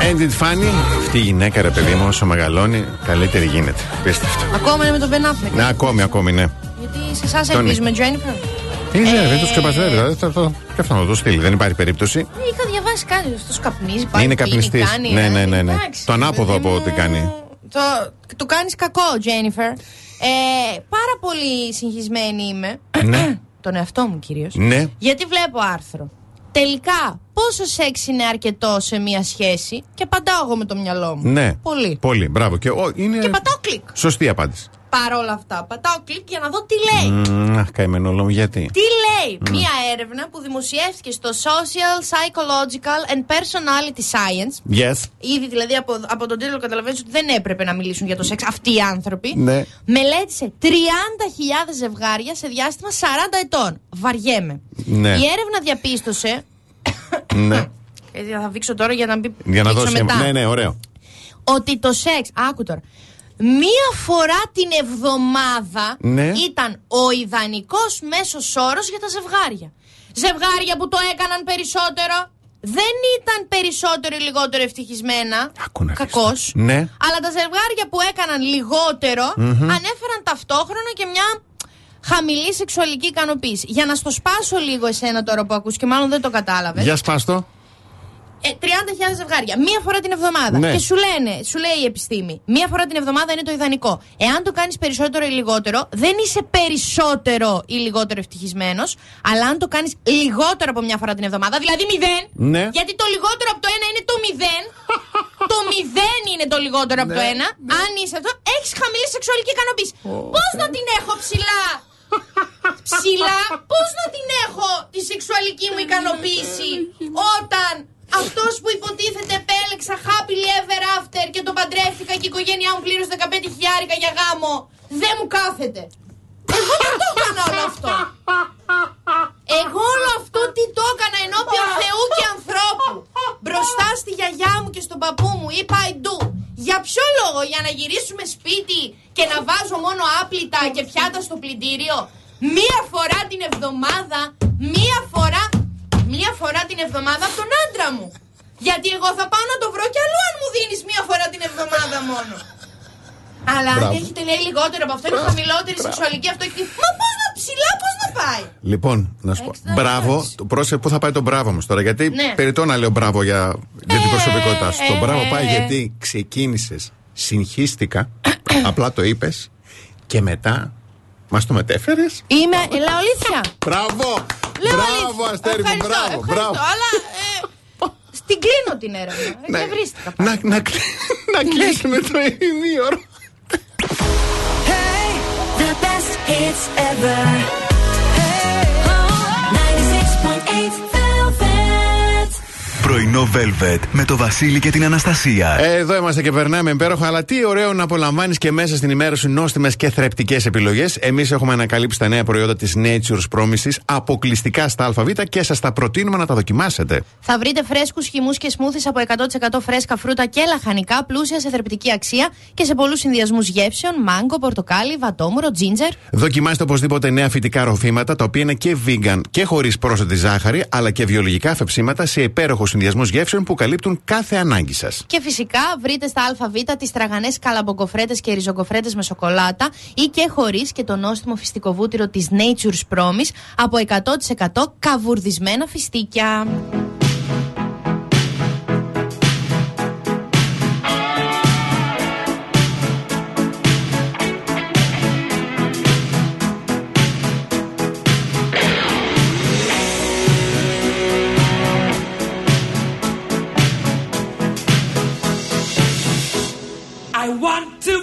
Ain't it funny. Αυτή η γυναίκα, ρε παιδί μου, όσο μεγαλώνει, καλύτερη γίνεται. Πίστευτο. Ακόμα είναι με τον Ben Affleck. Ναι, ακόμη, ακόμη, ναι. Γιατί σε εσάς Τον- ελπίζουμε, Τζένιφερ. Είναι, δεν τους ξεπαζεύει. Δηλαδή, θα το- και αυτό να το στείλει. Δεν υπάρχει περίπτωση. Είχα διαβάσει κάτι, αυτό καπνίζει. Πάει, Είναι πίνει, καπνιστής. κάνει, Ναι, ε, ναι, ναι. ναι. εντάξει, Το ανάποδο παιδί από μου, ό,τι κάνει. Το, του κάνεις κακό, Τζένιφερ. Ε, πάρα πολύ συγχυσμένη είμαι. Ναι. Τον εαυτό μου κυρίως. Ναι. Γιατί βλέπω άρθρο. Τελικά, πόσο σεξ είναι αρκετό σε μία σχέση και απαντάω εγώ με το μυαλό μου. Ναι. Πολύ. Πολύ. Μπράβο. Και, ο, είναι Και πατάω κλικ. σωστή απάντηση. Παρ' όλα αυτά, πατάω κλικ για να δω τι λέει. Μμμ, Αχ, καημένο λόγο, γιατί; Τι λέει μία έρευνα που δημοσιεύτηκε στο Social, Psychological and Personality Science. Yes. Ήδη δηλαδή από, από τον τίτλο καταλαβαίνεις ότι δεν έπρεπε να μιλήσουν για το σεξ αυτοί οι άνθρωποι. Ναι. Μελέτησε 30.000 ζευγάρια σε διάστημα 40 ετών. Βαριέμαι. Ναι. Η έρευνα διαπίστωσε. Ναι. ε, θα δείξω τώρα για να μπει Για να δείξω δώσει. μετά. Ναι, ναι, ωραίο. Ότι το σεξ. Άκου τώρα. Μία φορά την εβδομάδα Ναι. ήταν ο ιδανικός μέσος όρος για τα ζευγάρια. Ζευγάρια που το έκαναν περισσότερο δεν ήταν περισσότερο ή λιγότερο ευτυχισμένα. Κακώ. Ναι. Αλλά τα ζευγάρια που έκαναν λιγότερο Μμμ. ανέφεραν ταυτόχρονα και μια χαμηλή σεξουαλική ικανοποίηση. Για να στο σπάσω λίγο εσένα τώρα που ακούς και μάλλον δεν το κατάλαβες. Για σπάστο. Ε, 30.000 ζευγάρια. Μία φορά την εβδομάδα. Ναι. Και σου λένε, σου λέει η επιστήμη, μία φορά την εβδομάδα είναι το ιδανικό. Εάν το κάνεις περισσότερο ή λιγότερο, δεν είσαι περισσότερο ή λιγότερο ευτυχισμένος, αλλά αν το κάνεις λιγότερο από μια φορά την εβδομάδα, δηλαδή μηδέν. Ναι. Γιατί το λιγότερο από το ένα είναι το μηδέν. το μηδέν είναι το λιγότερο από το Ναι, ένα. Αν είσαι αυτό, έχεις χαμηλή σεξουαλική ικανοποίηση. Πώς να την έχω ψηλά; Ψηλά, πώς να την έχω τη σεξουαλική μου ικανοποίηση όταν αυτός που υποτίθεται επέλεξα happily ever after και τον παντρεύτηκα και η οικογένειά μου πλήρωσε 15 χιλιάρικα για γάμο δεν μου κάθεται. Εγώ δεν το έκανα όλο αυτό. Εγώ όλο αυτό τι το έκανα ενώπιον Θεού και ανθρώπου. Μπροστά στη γιαγιά μου και στον παππού μου ή παϊντού. Για ποιο λόγο, για να γυρίσουμε σπίτι και να βάζω μόνο άπλυτα και πιάτα στο πλυντήριο; Μία φορά την εβδομάδα, μία φορά, μία φορά την εβδομάδα από τον άντρα μου. Γιατί εγώ θα πάω να το βρω κι αλλού αν μου δίνεις μία φορά την εβδομάδα μόνο. Αλλά αν Μπράβο. έχετε λέει λιγότερο από αυτό, είναι χαμηλότερη σεξουαλική αυτοεκτίμηση. Μα πώ να ψηλά, πώς να πάει; Λοιπόν, να σου πω. Μπράβο. Το πρόσεχε πού θα πάει το μπράβο μας τώρα. Γιατί Ναι. περιττό να λέω μπράβο για, για την προσωπικότητά σου. ε, το μπράβο ε, πάει ε. γιατί ξεκίνησες, συγχύστηκα, απλά το είπες και μετά μας το μετέφερες. Είμαι, λέω αλήθεια. Μπράβο! Λέω Μπράβο, αλήθεια. Αστέρι μου, Ευχαριστώ, μπράβο, ευχαριστώ, μπράβο. Αλλά ε, στην κλείνω την έρευνα. Ναι. Και βρίστηκα. Να, να, κλει- να κλείσουμε το ημίωρο. best hits ever. Hey. 96.8 Πρωινό Velvet με το Βασίλη και την Αναστασία. Εδώ είμαστε και περνάμε υπέροχα, αλλά τι ωραίο να απολαμβάνεις και μέσα στην ημέρα σου νόστιμες και θρεπτικές επιλογές. Εμείς έχουμε ανακαλύψει τα νέα προϊόντα της Nature's Promises αποκλειστικά στα ΑΒ και σας τα προτείνουμε να τα δοκιμάσετε. Θα βρείτε φρέσκους χυμούς και σμούθι από 100% φρέσκα φρούτα και λαχανικά, πλούσια σε θρεπτική αξία και σε πολλούς συνδυασμούς γεύσεων, μάγκο, πορτοκάλι, βατόμουρο, τζίντζερ. Δοκιμάστε οπωσδήποτε νέα φυτικά ροφήματα, τα οποία είναι και vegan και χωρίς πρόσθετη ζάχαρη, αλλά και βιολογικά φεψίματα σε υπέροχους συνδυασμού γεύσεων που καλύπτουν κάθε ανάγκη σας. Και φυσικά βρείτε στα ΑΒ τις τραγανές καλαμπογκοφρέτε και ριζογκοφρέτες με σοκολάτα ή και χωρίς και το νόστιμο φυστικό βούτυρο της Nature's Promise από 100% καβουρδισμένα φιστίκια. One, two,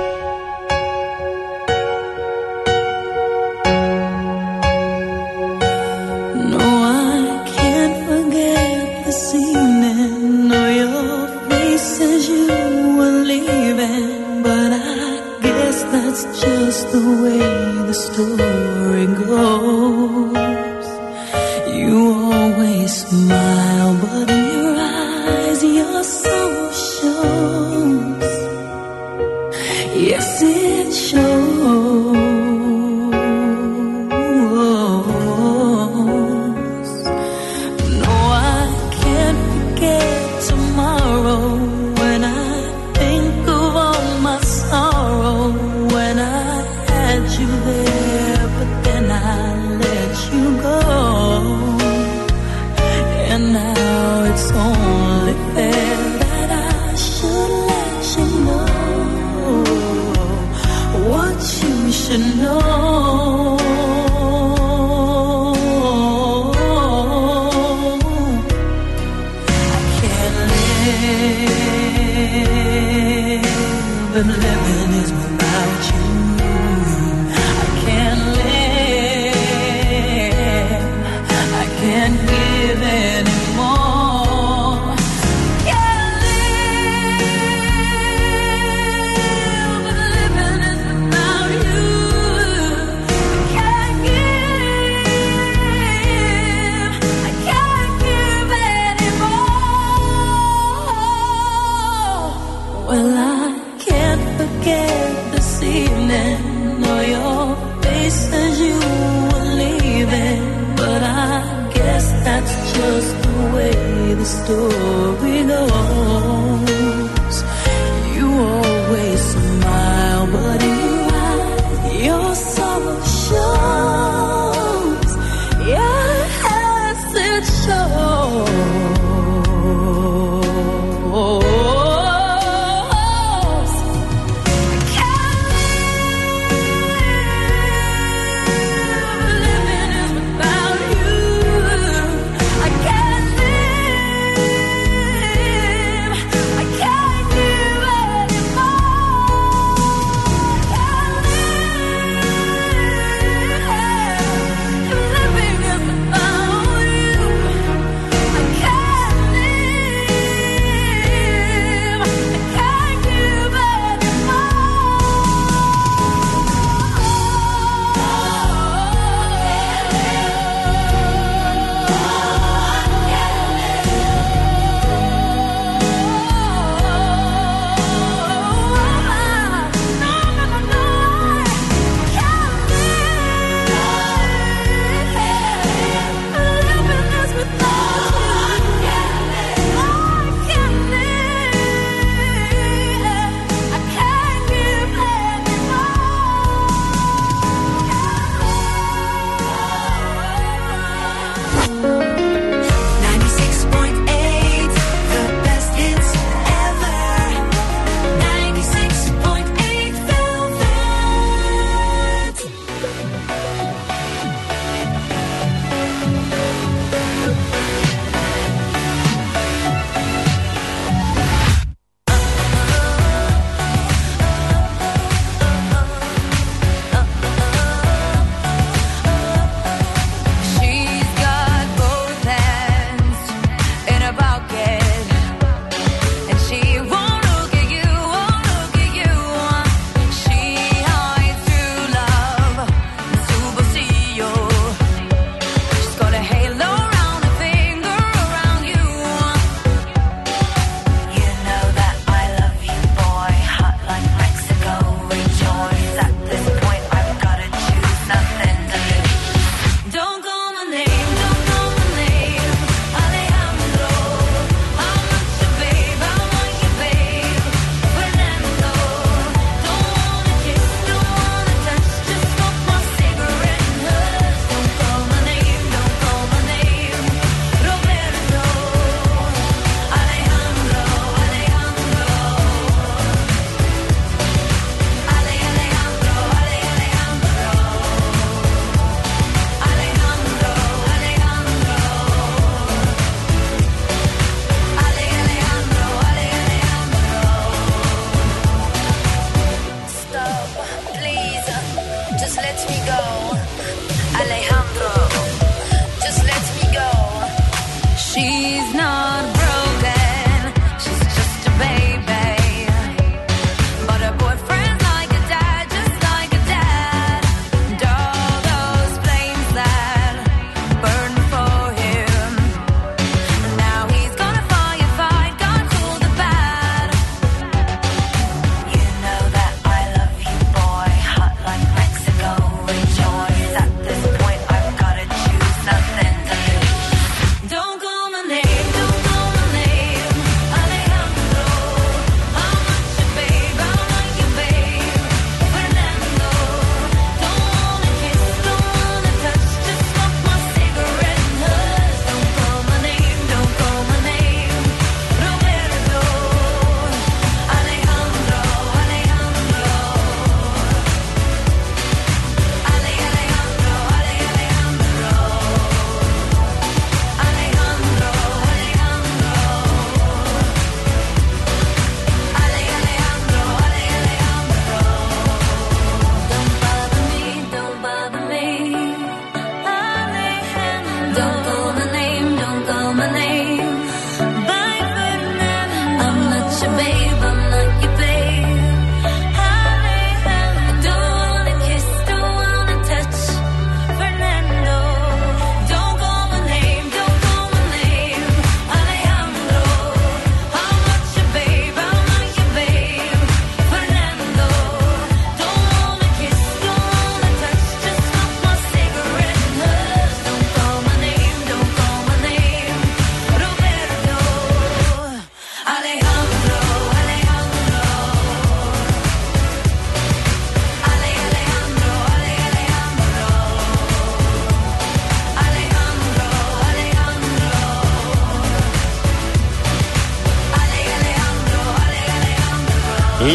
been living is without you.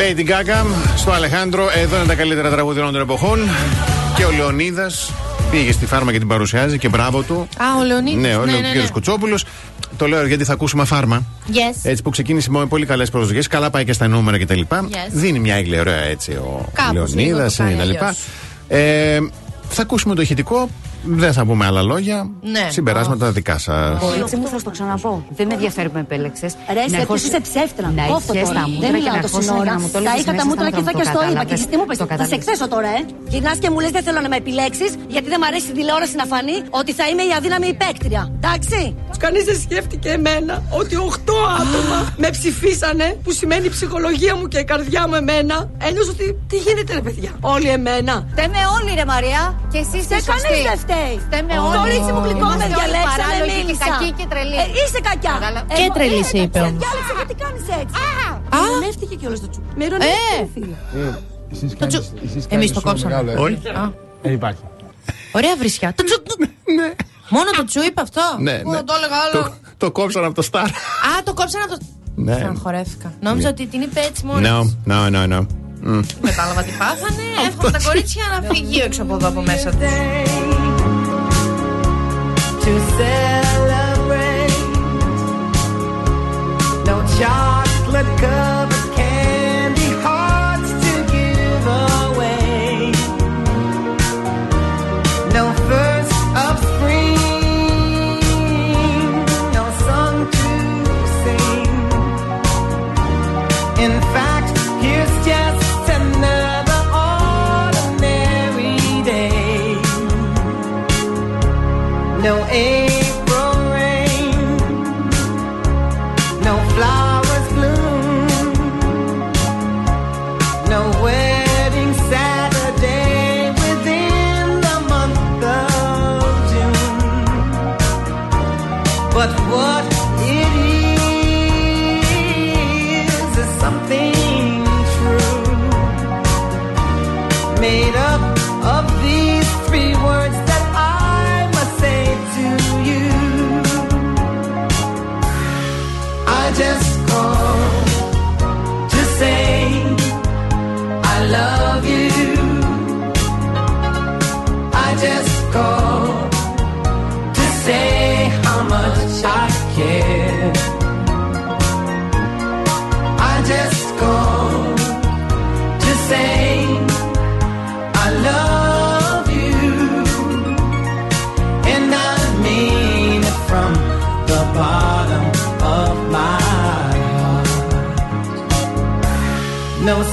Lady Gaga στο Αλεχάνδρο. Εδώ είναι τα καλύτερα τραγούδια όλων των εποχών. Και ο Λεωνίδας πήγε στη φάρμα και την παρουσιάζει και μπράβο του. Α, ο Λεωνίδης. Ναι, ο ναι, ναι, ναι, κ. ναι. Κουτσόπουλος. Το λέω γιατί θα ακούσουμε φάρμα. Yes. Έτσι που ξεκίνησε με πολύ καλές προσδοκίες. Καλά πάει και στα νούμερα κτλ. Δίνει μια ήγλη ωραία έτσι ο Κάπως λίγο Λεωνίδας το κάνει κτλ. αλλιώς. Ε, θα ακούσουμε το ηχητικό. Δεν θα πούμε άλλα λόγια. Ναι. Συμπεράσματα δικά σας. Κορίτσι μου, θα σου το ξαναπώ. Δεν με ενδιαφέρει που με επέλεξες. Ρε, σε ποιος είσαι ψεύτρα. Να Κόφτω είχες τώρα. τα μούτρα Δεν και να μιλάω τόση ερχόσουν ώρα. για να μου το Τα έλεγες είχα τα μέσα μούτρα στον και θα δρόμο, και το στο είπα. Και κατάλαβες. εσύ τι μου πες. Το Θα σε κατάλαβες. εκθέσω τώρα, ε. Γυρνάς και μου λες δεν θέλω να με επιλέξεις γιατί δεν μ' αρέσει η τηλεόραση να φανεί ότι θα είμαι η αδύναμη υπέκτρια. Εντάξει. Κανείς δεν σκέφτηκε εμένα ότι 8 άτομα με ψηφίσανε, που σημαίνει η ψυχολογία μου και η καρδιά μου εμένα. Ένιωσα ότι τι γίνεται, ρε παιδιά. Όλοι εμένα. Φταίμε όλοι, ρε Μαρία. Και εσύ Σε είσαι κανείς σωστή. δεν φταίει. Φταίμε Το όλοι. κορίτσι μου γλυκό με Είμαστε όλοι διαλέξανε, παράλογοι και μίλησα. κακοί και τρελοί. Ε, είσαι κακιά. Κατάλαβα. Εγώ- Και τρελή ε, σε είπε εντάξει, όμως. Διάλεξε γιατί κάνεις έτσι. Α. Ηρωνεύτηκε κιόλας το τσουπ. Με Ε. ηρωνεύτηκε, φίλε. Το τσου- Εμείς το κόψαμε. Όχι. Α. Δεν υπάρχει. Ωραία βρισιά. Το τσου- Μόνο το τσου είπε αυτό. Ναι, Πού ναι. το έλεγα άλλο. Το, το κόψαν από το Star. Α, το κόψαν από το. Ναι. Στεναχωρέθηκα. Νόμιζα Ναι. ότι την είπε έτσι μόνος. No, no, no, no. Mm. Κατάλαβα τι πάθανε. Εύχομαι τα κορίτσια να φύγει έξω από εδώ από μέσα τους. To celebrate. No chocolate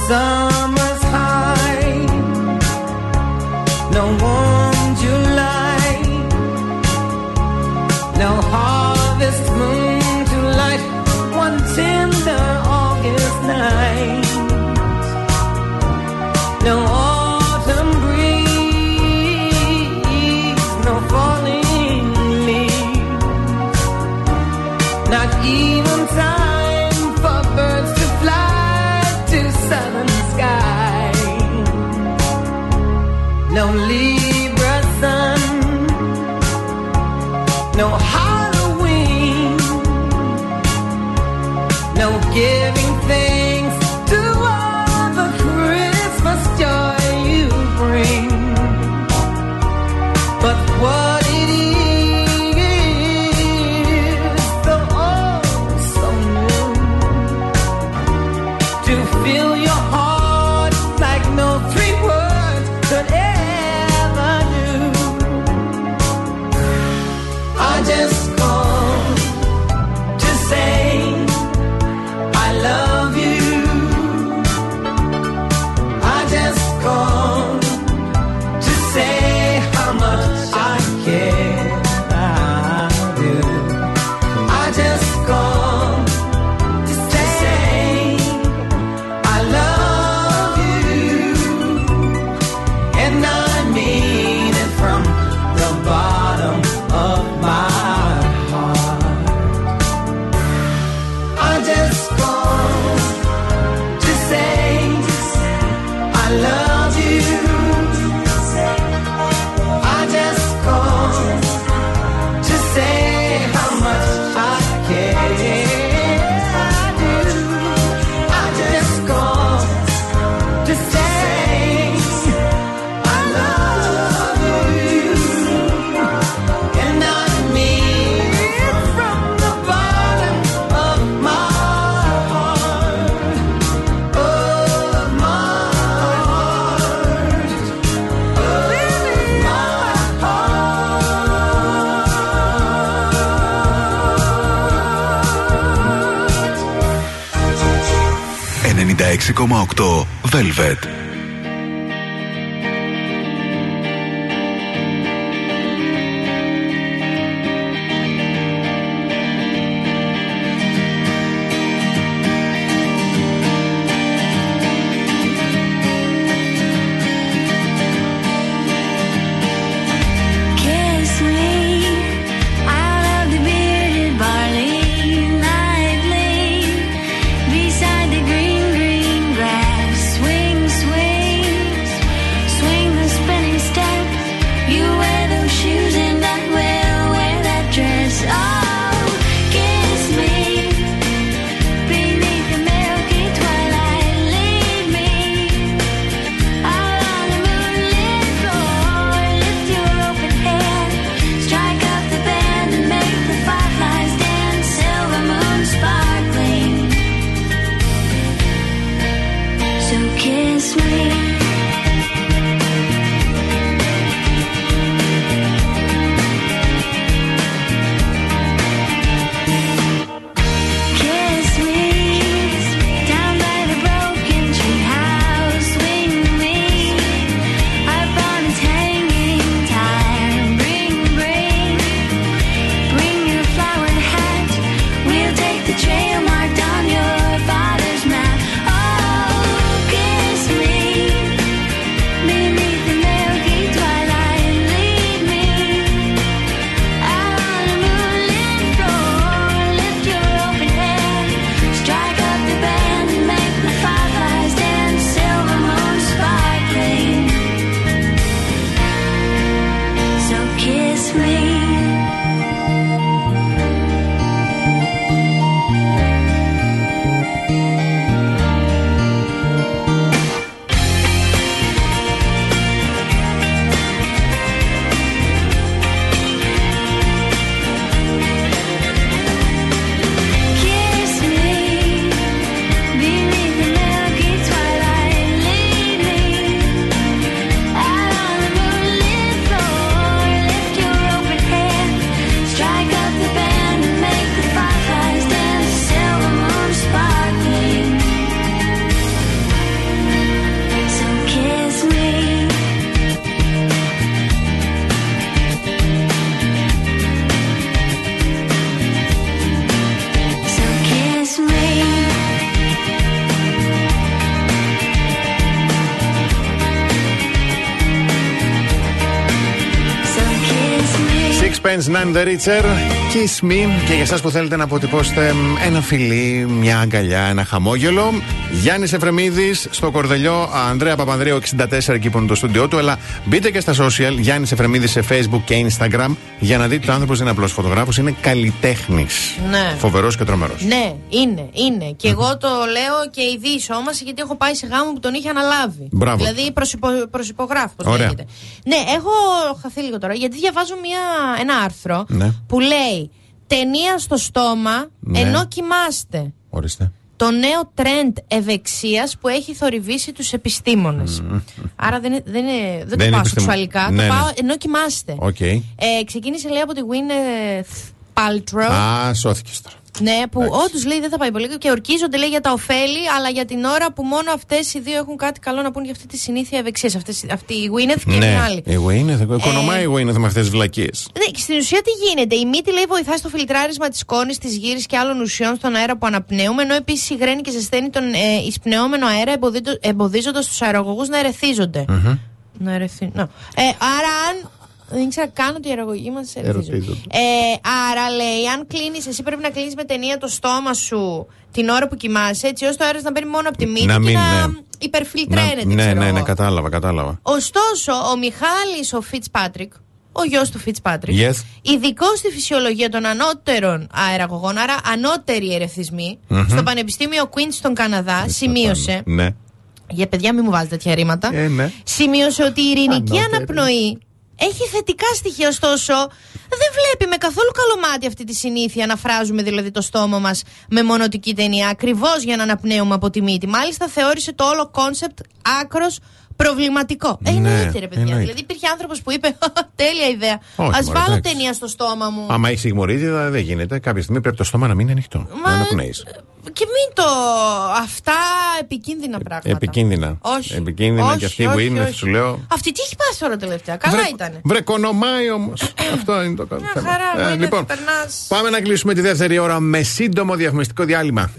coração. Velvet. The Richer, Kiss Me. Και για εσάς που θέλετε να αποτυπώσετε μ, ένα φιλί, μια αγκαλιά, ένα χαμόγελο. Γιάννης Εφρεμίδης στο Κορδελιό, Ανδρέα Παπανδρέου 64 εκεί που είναι το στούντιό του. Αλλά μπείτε και στα social, Γιάννης Εφρεμίδης σε Facebook και Instagram για να δείτε ότι ο άνθρωπος δεν είναι απλός φωτογράφος, είναι καλλιτέχνης. Ναι. Φοβερός και τρομερός. Ναι, είναι, είναι. Και εγώ το λέω και η διεισόμαση γιατί έχω πάει σε γάμο που τον είχε αναλάβει. Μπράβο. Δηλαδή προσυπο, προσυπογράφω, πώς Ωραία. λέγεται. Ναι, έχω χαθεί λίγο τώρα γιατί διαβάζω μια, ένα άρθρο Ναι. που λέει Ταινία στο στόμα Ναι. ενώ κοιμάστε. Ορίστε. Το νέο trend ευεξίας που έχει θορυβήσει τους επιστήμονες. Άρα δεν, είναι- δεν, είναι, δεν, Δεν το είναι πάω επιστήμο- σεξουαλικά, Ναι, το ναι. πάω ενώ κοιμάστε. Οκ. Ε, ξεκίνησε λέει από τη Gwyneth Paltrow. Α, σώθηκες τώρα. Ναι, που όντως λέει δεν θα πάει πολύ και ορκίζονται λέει για τα οφέλη, αλλά για την ώρα που μόνο αυτές οι δύο έχουν κάτι καλό να πουν για αυτή τη συνήθεια ευεξίας. Αυτή η Gwyneth και ναι, η άλλη. η Gwyneth, οικονομάει η Gwyneth με αυτές τις βλακίες. Ναι, και στην ουσία τι γίνεται; Η μύτη λέει βοηθά στο φιλτράρισμα της κόνη, της γύρι και άλλων ουσιών στον αέρα που αναπνέουμε, ενώ επίσης υγραίνει και ζεσταίνει τον ε, εισπνεώμενο αέρα, εμποδίζοντας τους αερογωγούς να ερεθίζονται. Να ερεθί... να. Ε, άρα, αν. Δεν ήξερα καν ότι οι αερογωγοί μας ερεθίζονται. Ερωτίζονται. Ε, άρα λέει, αν κλείνεις, εσύ πρέπει να κλείνεις με ταινία το στόμα σου την ώρα που κοιμάσαι, έτσι ώστε ο αέρας να μπαίνει μόνο από τη μύτη Να και μην, να ναι. υπερφιλτραίνεται. ναι, ξέρω ναι, ναι, εγώ. κατάλαβα, κατάλαβα. Ωστόσο, ο Μιχάλης ο Φιτσπάτρικ, ο γιος του Φιτσπάτρικ, Yes. ειδικό στη φυσιολογία των ανώτερων αεραγωγών, άρα ανώτεροι ερεθισμοί, Μμμ. στο Πανεπιστήμιο Queen's στον Καναδά, σημείωσε. Ναι. Για παιδιά, μην μου βάζετε τέτοια ρήματα. Ε, ναι. Σημείωσε ότι η ρινική Ανώτερη. αναπνοή έχει θετικά στοιχεία, ωστόσο δεν βλέπει με καθόλου καλό μάτι αυτή τη συνήθεια να φράζουμε δηλαδή το στόμα μας με μονωτική ταινία, ακριβώς για να αναπνέουμε από τη μύτη. Μάλιστα, θεώρησε το όλο concept άκρως Προβληματικό. Ε, Ναι, εννοείται, ρε παιδιά. εννοείται. Δηλαδή υπήρχε άνθρωπος που είπε: Τέλεια ιδέα. Όχι, Α μωρέ, βάλω εντάξει. ταινία στο στόμα μου. Άμα έχει ιγμορίτιδα, δεν γίνεται. Κάποια στιγμή πρέπει το στόμα να μείνει ανοιχτό. Μα- Να αναπνέει. Και μην το. Αυτά επικίνδυνα πράγματα. Επικίνδυνα. Όχι. Επικίνδυνα Όχι, και αυτή που όχι, είναι, όχι. σου λέω. Αυτή τι έχει πάθει τώρα τελευταία; Καλά Βρε- ήταν. Βρε κονομάει όμως. Αυτό είναι το Μια θέμα. χαρά, Ε, μου είναι λοιπόν, ότι περνάς. πάμε να κλείσουμε τη δεύτερη ώρα με σύντομο διαφημιστικό διάλειμμα.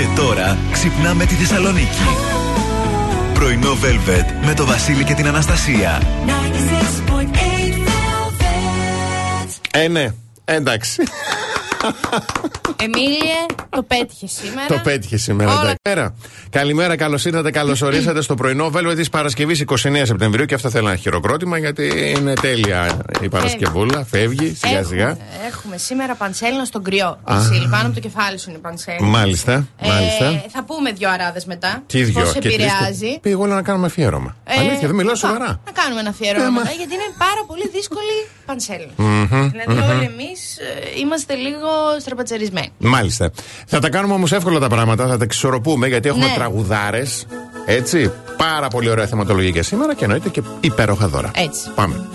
Και τώρα ξυπνάμε τη Θεσσαλονίκη. Πρωινό Velvet με το Βασίλη και την Αναστασία. Ε, ναι, εντάξει. Εμίλιε, το πέτυχε σήμερα. Το πέτυχε σήμερα. Όλα. εντάξει. Καλημέρα. Καλημέρα, καλώς ήρθατε, καλώς ορίσατε στο πρωινό Velvet της Παρασκευής 29 Σεπτεμβρίου. Και αυτό θέλω ένα χειροκρότημα γιατί είναι τέλεια η Παρασκευούλα. Φεύγει σιγά σιγά. Έχουμε, έχουμε σήμερα πανσέλινο στον κρυό. Βασίλη, πάνω από το κεφάλι σου είναι πανσέλινο. Μάλιστα, μάλιστα. Ε, θα πούμε δύο αράδες μετά. Τι δυο Πώς και τρεις επηρεάζει. και- Πήγα όλα να κάνουμε αφιέρωμα. Ε, Αλήθεια, δεν μιλάω όπα, σοβαρά. Να κάνουμε ένα αφιέρωμα μετά, γιατί είναι πάρα πολύ δύσκολη πανσέλινο. Μμμ, Δηλαδή, μμμ. όλοι εμείς είμαστε λίγο στραπατσαρισμένοι. Μάλιστα. Θα τα κάνουμε όμως εύκολα τα πράγματα, θα τα εξισορροπούμε γιατί έχουμε Ναι. τραγουδάρες. Έτσι. Πάρα πολύ ωραία θεματολογία για σήμερα και εννοείται και υπέροχα δώρα. Έτσι. Πάμε.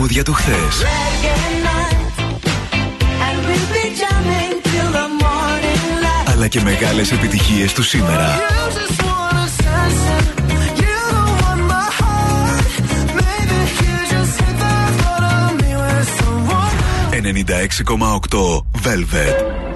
τραγούδια του χθες. Αλλά και μεγάλες επιτυχίες του σήμερα. 96,8 Velvet.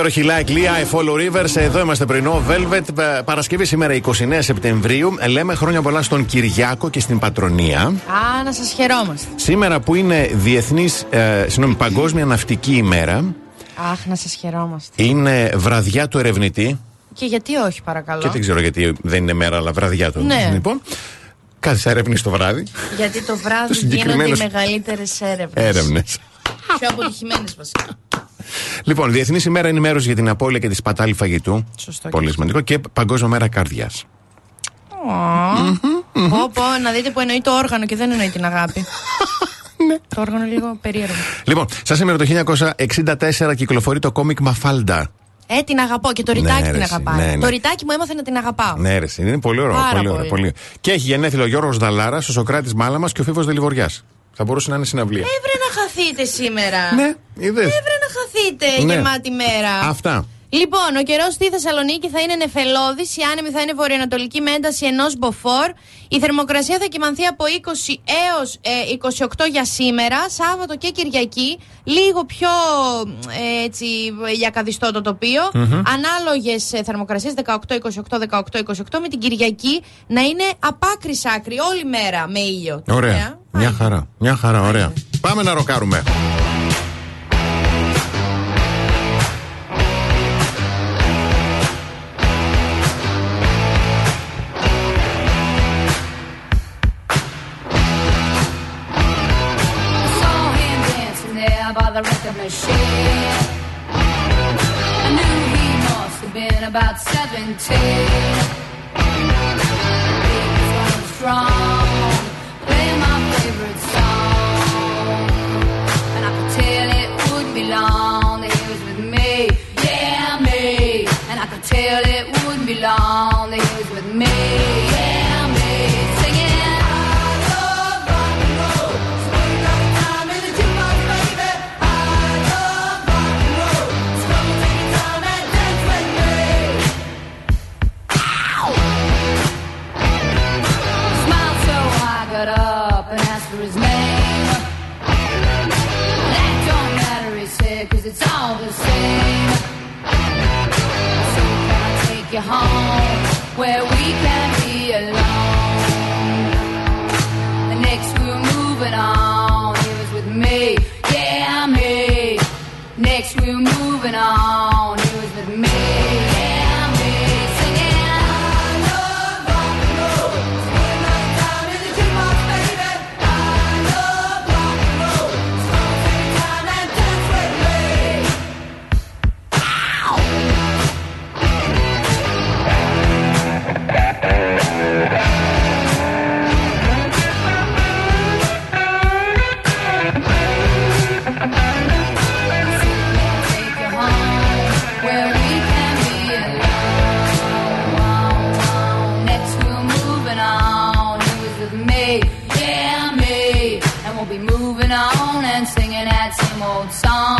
υπέροχη like, Follow Rivers. Εδώ είμαστε πρωινό. Velvet, ε, Παρασκευή σήμερα 29 Σεπτεμβρίου. Ε, λέμε χρόνια πολλά στον Κυριάκο και στην Πατρονία. Α, να σας χαιρόμαστε. Σήμερα που είναι διεθνής, ε, συγγνώμη, Παγκόσμια Ναυτική ημέρα. Αχ, να σας χαιρόμαστε. Είναι βραδιά του ερευνητή. Και γιατί όχι, παρακαλώ. Και δεν ξέρω γιατί δεν είναι μέρα, αλλά βραδιά του. Ναι. Λοιπόν. Κάθε έρευνη το βράδυ. Γιατί το βράδυ γίνονται οι μεγαλύτερες έρευνε. Έρευνες. Πιο αποτυχημένες βασικά. Λοιπόν, Διεθνής ημέρα ενημέρωσης για την απώλεια και τη σπατάλη φαγητού. Σωστό. Πολύ σημαντικό. Και Παγκόσμια μέρα καρδιάς. Πω, πω, να δείτε που εννοεί το όργανο και δεν εννοεί την αγάπη. Ναι. Το όργανο λίγο περίεργο. Λοιπόν, σας σήμερα το 1964 κυκλοφορεί το κόμικ Μαφάλντα. Ε, την αγαπώ και το ρητάκι ναι, την αγαπάει. Ναι, ναι. Το ρητάκι μου έμαθε να την αγαπάω. Ναι, ρε, είναι πολύ ωραίο. Πολύ, πολύ. πολύ. Και έχει γενέθλιο ο Γιώργος Δαλάρας, ο Σοκράτης Μάλαμας και ο Φίβος Δελιβοριά. Θα μπορούσε να είναι συναυλία. Έβρε να χαθείτε σήμερα. Ναι, είδες. Έβρε να χαθείτε ναι. γεμάτη μέρα. Αυτά. Λοιπόν, ο καιρός στη Θεσσαλονίκη θα είναι νεφελώδης, η άνεμη θα είναι βορειοανατολική με ένταση ενός μποφόρ. Η θερμοκρασία θα κοιμανθεί από 20 έως ε, 28 για σήμερα, Σάββατο και Κυριακή. Λίγο πιο ε, έτσι, γιακαδιστό το τοπίο. Mm-hmm. Ανάλογες ε, θερμοκρασίες 18, 28, 18, 28, με την Κυριακή να είναι απάκρι άκρη όλη μέρα με ήλιο. Ωραία. Μια χαρά. Μια χαρά, ωραία. Πάμε να ροκάρουμε. about 17. Because I strong. song.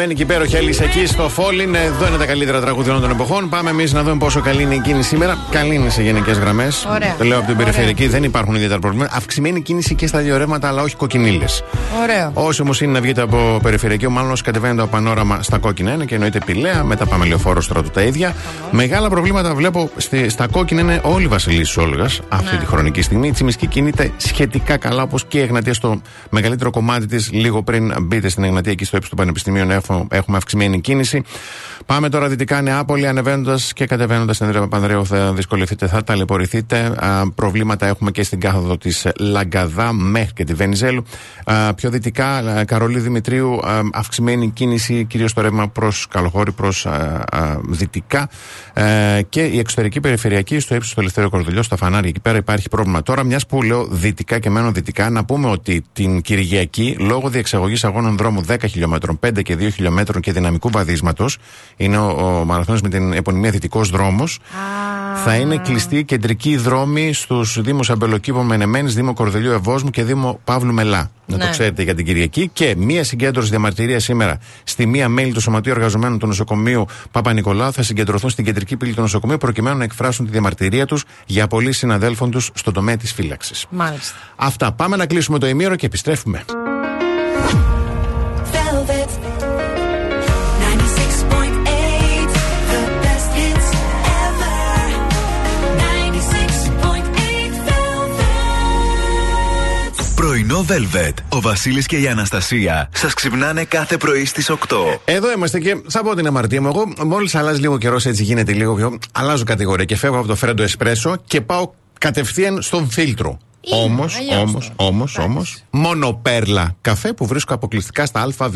Λατρεμένη και υπέροχη Alice εκεί στο Φόλιν. Εδώ είναι τα καλύτερα τραγούδια όλων των εποχών. Πάμε εμείς να δούμε πόσο καλή είναι η κίνηση σήμερα. Καλή είναι σε γενικές γραμμές. Ωραία. Το λέω από την περιφερειακή, δεν υπάρχουν ιδιαίτερα προβλήματα. Αυξημένη κίνηση και στα δύο ρεύματα, αλλά όχι κοκκινίλες. Ωραίο. Όσοι όμως είναι να βγείτε από περιφερειακή, μάλλον όσοι κατεβαίνετε από πανόραμα στα κόκκινα είναι και εννοείται πηλαία, μετά πάμε λεωφόρο στρατού τα ίδια. Μεγάλα προβλήματα βλέπω στη, στα κόκκινα είναι όλη η Βασιλή Όλγας αυτή τη χρονική στιγμή. Η Τσιμισκή κινείται σχετικά καλά, όπως και η Εγνατία στο μεγαλύτερο κομμάτι της, λίγο πριν μπείτε στην Εγνατία εκεί στο ύψος του Πανεπιστημίου, έχουμε, έχουμε αυξημένη κίνηση. Πάμε τώρα δυτικά Νεάπολη, ανεβαίνοντας και κατεβαίνοντας στην Έντρα Παπανδρέου, θα δυσκολευτείτε, θα ταλαιπωρηθείτε. Α, προβλήματα έχουμε και στην κάθοδο της Λαγκαδά μέχρι και τη Βενιζέλου. Α, πιο δυτικά, α, Καρολί Δημητρίου, α, αυξημένη κίνηση, κυρίως το ρεύμα προς Καλοχώρη, προς δυτικά. Ε, και η εξωτερική περιφερειακή, στο ύψος του Ελευθέρου Κορδελιό, στα φανάρια εκεί πέρα υπάρχει πρόβλημα. Τώρα, μιας που λέω δυτικά και μένω δυτικά, να πούμε ότι την Κυριακή, λόγω διεξαγωγής αγώνων δρόμου 10 χιλιόμετρων, 5 και 2 χιλιόμετρων και δυναμικού βαδίσματος, είναι ο, ο μαραθώνιος με την επωνυμία Δυτικός Δρόμος. Θα είναι κλειστή η κεντρική δρόμη στους Δήμου Αμπελοκήπων Μενεμένης, Δήμο Κορδελιού Ευόσμου και Δήμο Παύλου Μελά. Να Ναι. το ξέρετε για την Κυριακή. Και μία συγκέντρωση διαμαρτυρία σήμερα στη μία μέλη του Σωματείου Εργαζομένων του Νοσοκομείου Παπα-Νικολάου θα συγκεντρωθούν στην κεντρική πύλη του νοσοκομείου προκειμένου να εκφράσουν τη διαμαρτυρία τους για απολύσει συναδέλφων τους στον τομέα της φύλαξης. Μάλιστα. Αυτά. Πάμε να κλείσουμε το ημίρο και επιστρέφουμε. Πρωινό Velvet. Ο Βασίλης και η Αναστασία σας ξυπνάνε κάθε πρωί στις 8. Εδώ είμαστε και θα πω την αμαρτία μου. Εγώ μόλις αλλάζει λίγο καιρός, έτσι γίνεται λίγο πιο. Αλλάζω κατηγορία και φεύγω από το φρέντο εσπρέσο και πάω κατευθείαν στον φίλτρο. Όμως, αλλιώς όμως, τώρα. όμως, όμως, μόνο πέρλα καφέ που βρίσκω αποκλειστικά στα ΑΒ.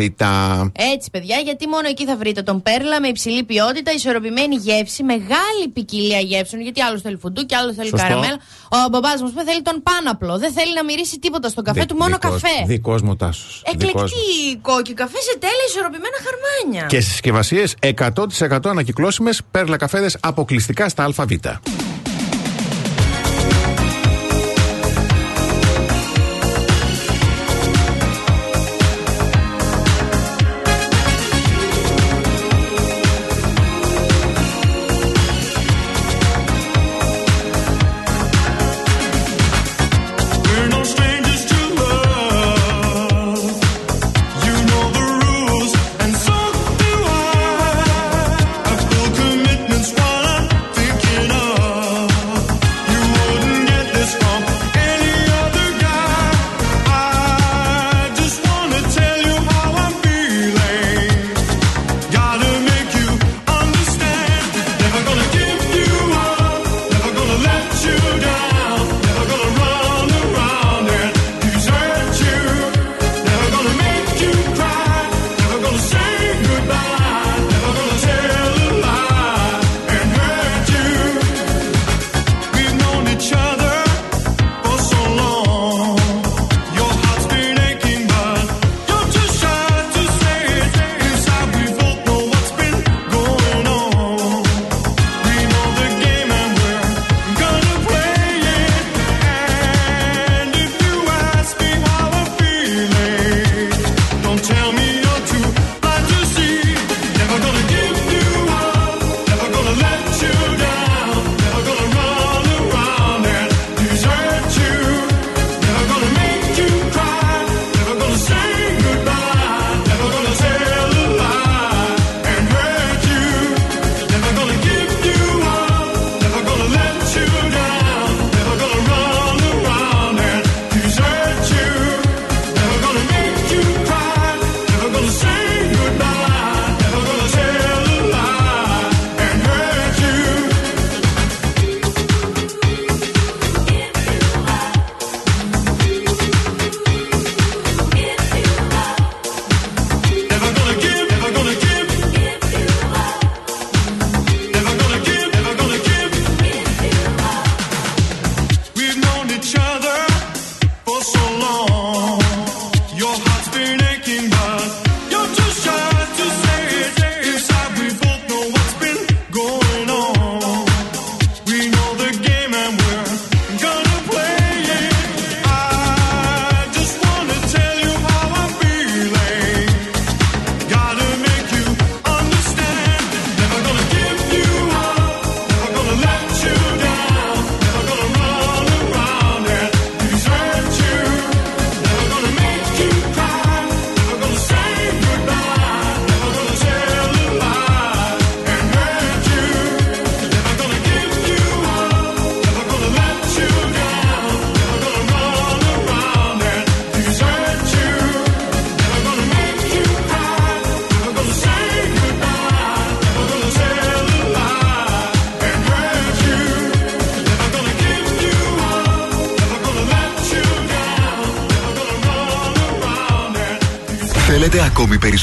Έτσι, παιδιά, γιατί μόνο εκεί θα βρείτε τον Πέρλα με υψηλή ποιότητα, ισορροπημένη γεύση, μεγάλη ποικιλία γεύσεων. Γιατί άλλο θέλει φουντούκι, άλλο θέλει Σωστό. καραμέλα. Ο μπαμπάς μας θέλει τον πάναπλο. Δεν θέλει να μυρίσει τίποτα στον καφέ του, μόνο καφέ. Δικός μου τάσος. Εκλεκτή κόκκι καφέ σε τέλεια ισορροπημένα χαρμάνια. Και συσκευασίες 100% ανακυκλώσιμες πέρλα καφέδες αποκλειστικά στα ΑΒ.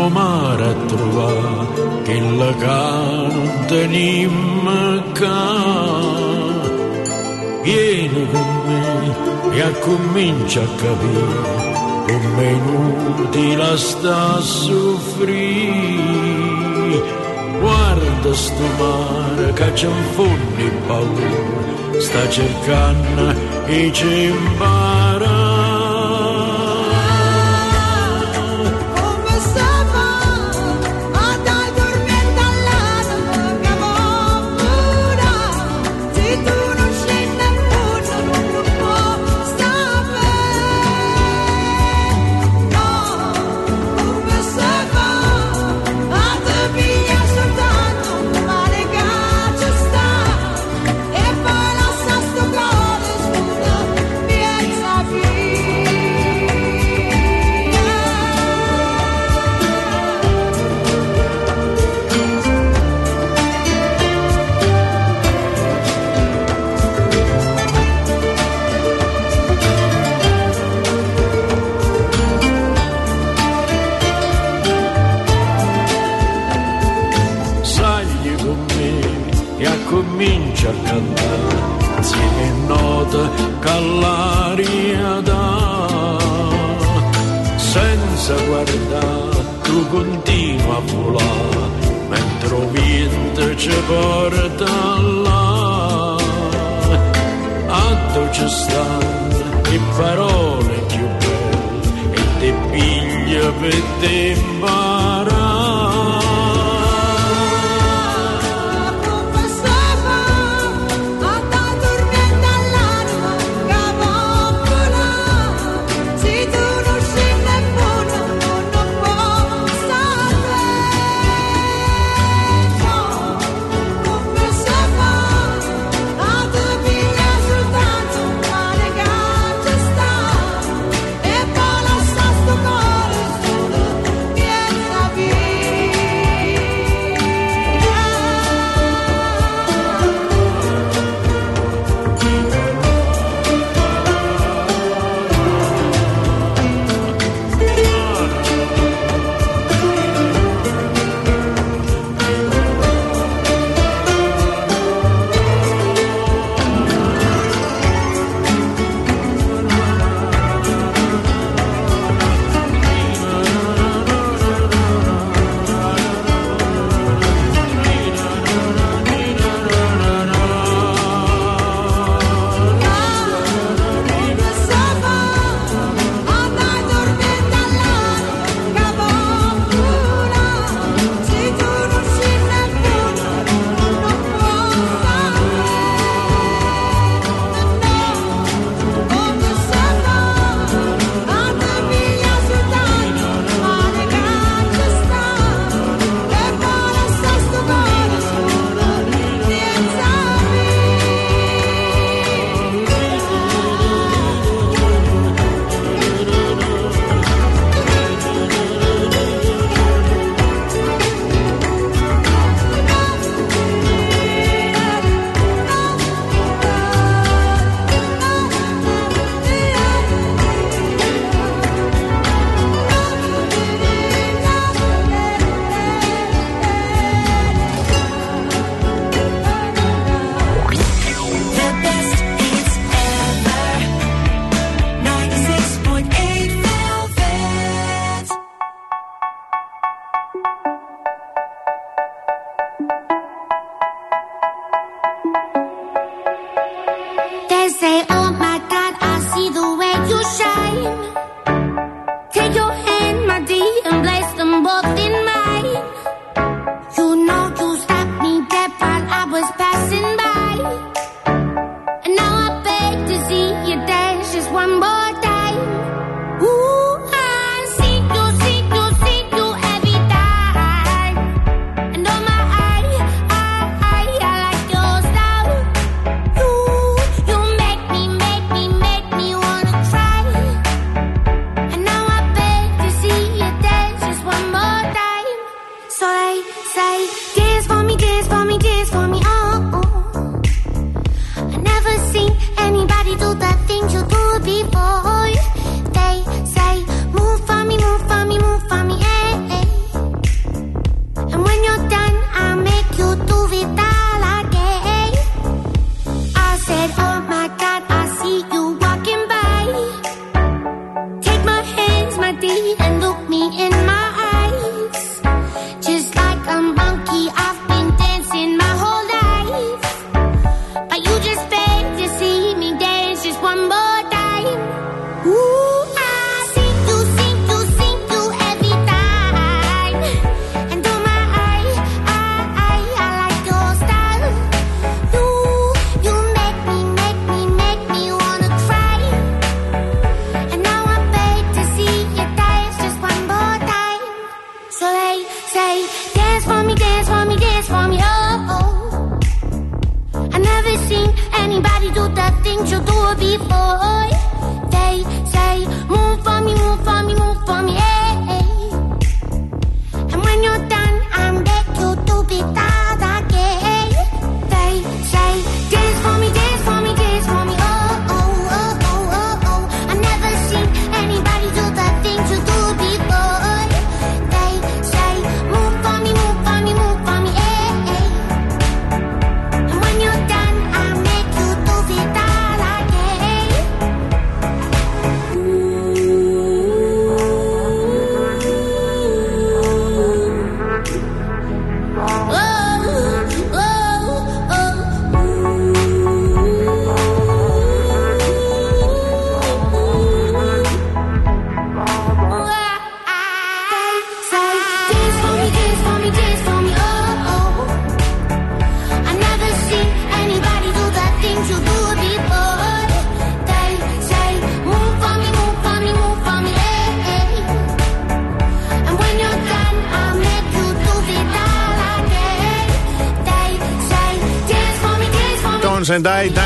lo mare a trovare che la cara no tenim cap. Vieni con me e comincia a capire come è inutile sta a soffrire. Guarda sto mare che c'è un fondo paura, sta cercando i cimballi.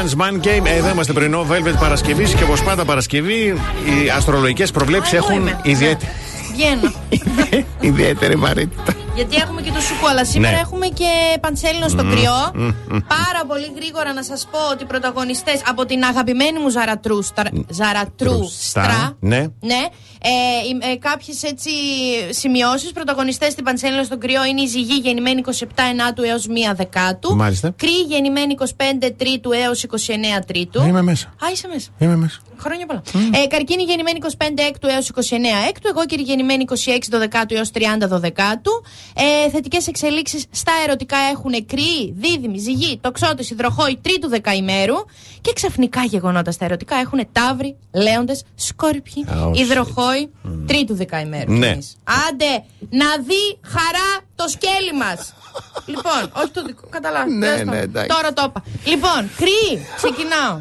Dance Man Game. Εδώ είμαστε πρωινό Velvet Παρασκευής και όπως πάντα Παρασκευή οι αστρολογικές προβλέψεις εγώ έχουν είμαι. ιδιαίτερη, Βγαίνω. ιδιαίτερη βαρύτητα. Γιατί έχουμε και το σουκού, αλλά σήμερα Ναι. έχουμε και παντσέλινο στο Μμμ, κρυό. μμμ, μμμ. Πάρα πολύ γρήγορα να σας πω ότι οι πρωταγωνιστές από την αγαπημένη μου Ζαρατρούστρα. Ζαρατρούστρα. Ναι. Ναι. Ε, οι- ε, Κάποιες έτσι σημειώσεις. Πρωταγωνιστές στην Παντσέλινο στο κρυό είναι η Ζυγή γεννημένη 27 Ενάτου έως 1 Δεκάτου. Μάλιστα. Κρύη γεννημένη 25 Τρίτου έως 29 Τρίτου. Είμαι μέσα. Α, είσαι μέσα. Είμαι μέσα. Χρόνια πολλά. Ε, καρκίνη γεννημένη 25 έκτου έως 29 έκτου. Εγώ κύριε γεννημένη 26 δωδεκάτου έως 30 δωδεκάτου. Ε, Θετικές εξελίξεις στα ερωτικά έχουν κρύη, δίδυμη, ζυγή, τοξότη, υδροχόη τρίτου δεκαημέρου. Και ξαφνικά γεγονότα στα ερωτικά έχουν ταύροι, λέοντες, σκόρπιοι, Α, όχι, υδροχόη τρίτου δεκαημέρου. Ναι. Εμείς. Άντε, να δει χαρά το σκέλι μας. λοιπόν, όχι το δικό, καταλάβει. Ναι, Δες το. ναι, εντάξει. Τώρα το είπα. Λοιπόν, κρύη, ξεκινάω.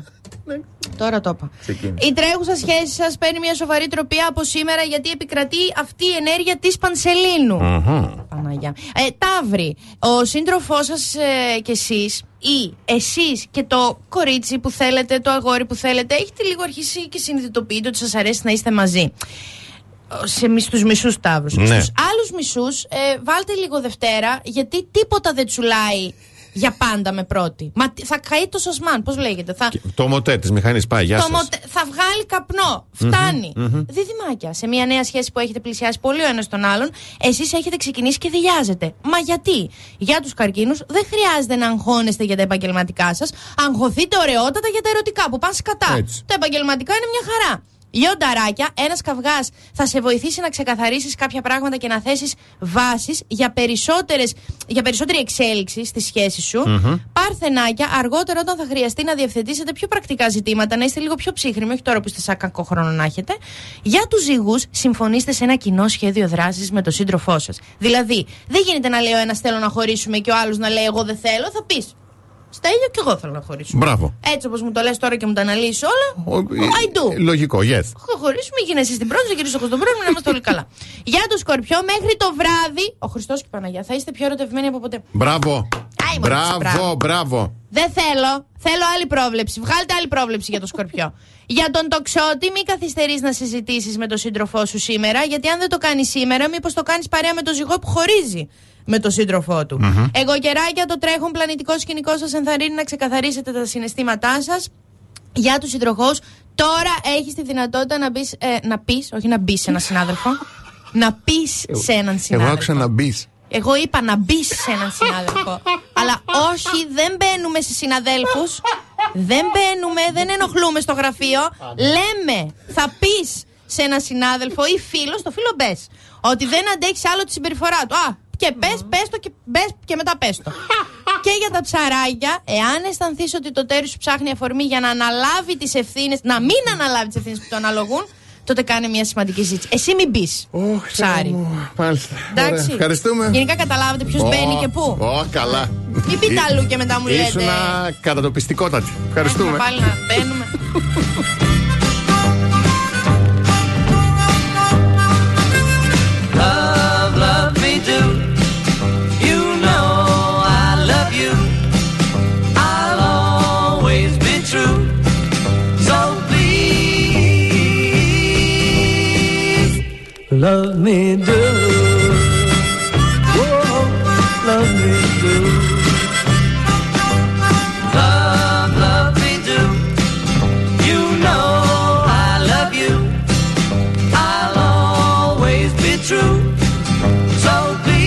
Τώρα το είπα. Ξεκίνησε. Η τρέχουσα σχέση σας παίρνει μια σοβαρή τροπία από σήμερα γιατί επικρατεί αυτή η ενέργεια της Πανσελίνου. Παναγιά. Ε, Ταύρη, ο σύντροφός σας ε, κι εσείς ή εσείς και το κορίτσι που θέλετε, το αγόρι που θέλετε, έχετε λίγο αρχίσει και συνειδητοποιείτε ότι σας αρέσει να είστε μαζί; Σε, μισ- στους μισούς ταύρους. Ναι. Στους άλλους μισούς ε, βάλτε λίγο Δευτέρα γιατί τίποτα δεν τσουλάει για πάντα με πρώτη. Μα τι- θα καεί το σωσμάν, πώς λέγεται. Θα, Το μοτέ της μηχανής πάει. Γεια το σας. μοτε- θα βγάλει καπνό. Φτάνει. Μμμ, μμμ. Διδυμάκια. Σε μια νέα σχέση που έχετε πλησιάσει πολύ ο ένας τον άλλον, εσείς έχετε ξεκινήσει και δηλιάζετε. Μα γιατί; Για τους καρκίνους δεν χρειάζεται να αγχώνεστε για τα επαγγελματικά σας. Αγχωθείτε ωραιότατα για τα ερωτικά που πάνε σκατά. Έτσι. Τα επαγγελματικά είναι μια χαρά. Λιονταράκια, ένας καυγάς θα σε βοηθήσει να ξεκαθαρίσεις κάποια πράγματα και να θέσεις βάσεις για, περισσότερες, για περισσότερη εξέλιξη στη σχέση σου. Μμμ. Παρθενάκια, αργότερα όταν θα χρειαστεί να διευθετήσετε πιο πρακτικά ζητήματα, να είστε λίγο πιο ψύχρημοι, όχι τώρα που είστε σαν κακό χρόνο να έχετε. Για τους ζυγούς, συμφωνήστε σε ένα κοινό σχέδιο δράσης με τον σύντροφό σας. Δηλαδή, δεν γίνεται να λέει ο ένας θέλω να χωρίσουμε και ο άλλος να λέει εγώ δεν θέλω, θα πεις. Στέλιο και εγώ θέλω να χωρίσουμε. Μπράβο. Έτσι όπως μου το λες τώρα και μου το αναλύσει όλα. I do. Λογικό, yes. Θα χωρίσουμε, γίνε εσύ στην πρώτη, θα γυρίσω εγώ στον πρώτο, να είμαστε όλοι καλά. Για το σκορπιό, μέχρι το βράδυ, ο Χριστός και η Παναγία, θα είστε πιο ερωτευμένοι από ποτέ. Μπράβο. Άι, μωρέ, Μπράβο, μπράβο. μπράβο. Δεν θέλω. Θέλω άλλη πρόβλεψη. Βγάλτε άλλη πρόβλεψη για το σκορπιό. για τον τοξότη, μην καθυστερείς να συζητήσεις με τον σύντροφό σου σήμερα, γιατί αν δεν το κάνεις σήμερα, μήπως το κάνεις παρέα με τον ζυγό που χωρίζει με τον σύντροφό του. Μμμ. Εγώ καιράκια, το τρέχον πλανητικό σκηνικό σας ενθαρρύνει να ξεκαθαρίσετε τα συναισθήματά σας για τους συντροχού. Τώρα έχεις τη δυνατότητα να, μπεις, ε, να πεις, όχι να μπεις σε έναν συνάδελφο, να πεις σε έναν Εγώ συνάδελφο. άκουσα να μπεις. Εγώ είπα να μπεις σε έναν συνάδελφο. Αλλά όχι, δεν μπαίνουμε σε συναδέλφους. Δεν μπαίνουμε, δεν ενοχλούμε στο γραφείο. Λέμε, θα πεις σε έναν συνάδελφο ή φίλο, στο φίλο μπες. Ότι δεν αντέχεις άλλο τη συμπεριφορά του. Α, και πες, πες το και, μπες και μετά πες το. και για τα ψαράκια, εάν αισθανθείς ότι το τέρι σου ψάχνει αφορμή για να αναλάβει τις ευθύνες, να μην αναλάβει τις ευθύνες που το αναλογούν, τότε κάνε μια σημαντική ζήτηση. Εσύ μην μπει. Ψάρι. Μάλιστα. Ωραία. Εντάξει. Ευχαριστούμε. Γενικά καταλάβετε ποιος Ω, μπαίνει και πού. Ω, καλά. Μην πείτε αλλού και μετά μου λέτε. Ήσουν κατατοπιστικότατη. Ευχαριστούμε. Έχουμε πάλι να μπαίνουμε. Love, love me do. Love me do. Whoa, love me do. Love, love me do. You know I love you. I'll always be true. So please,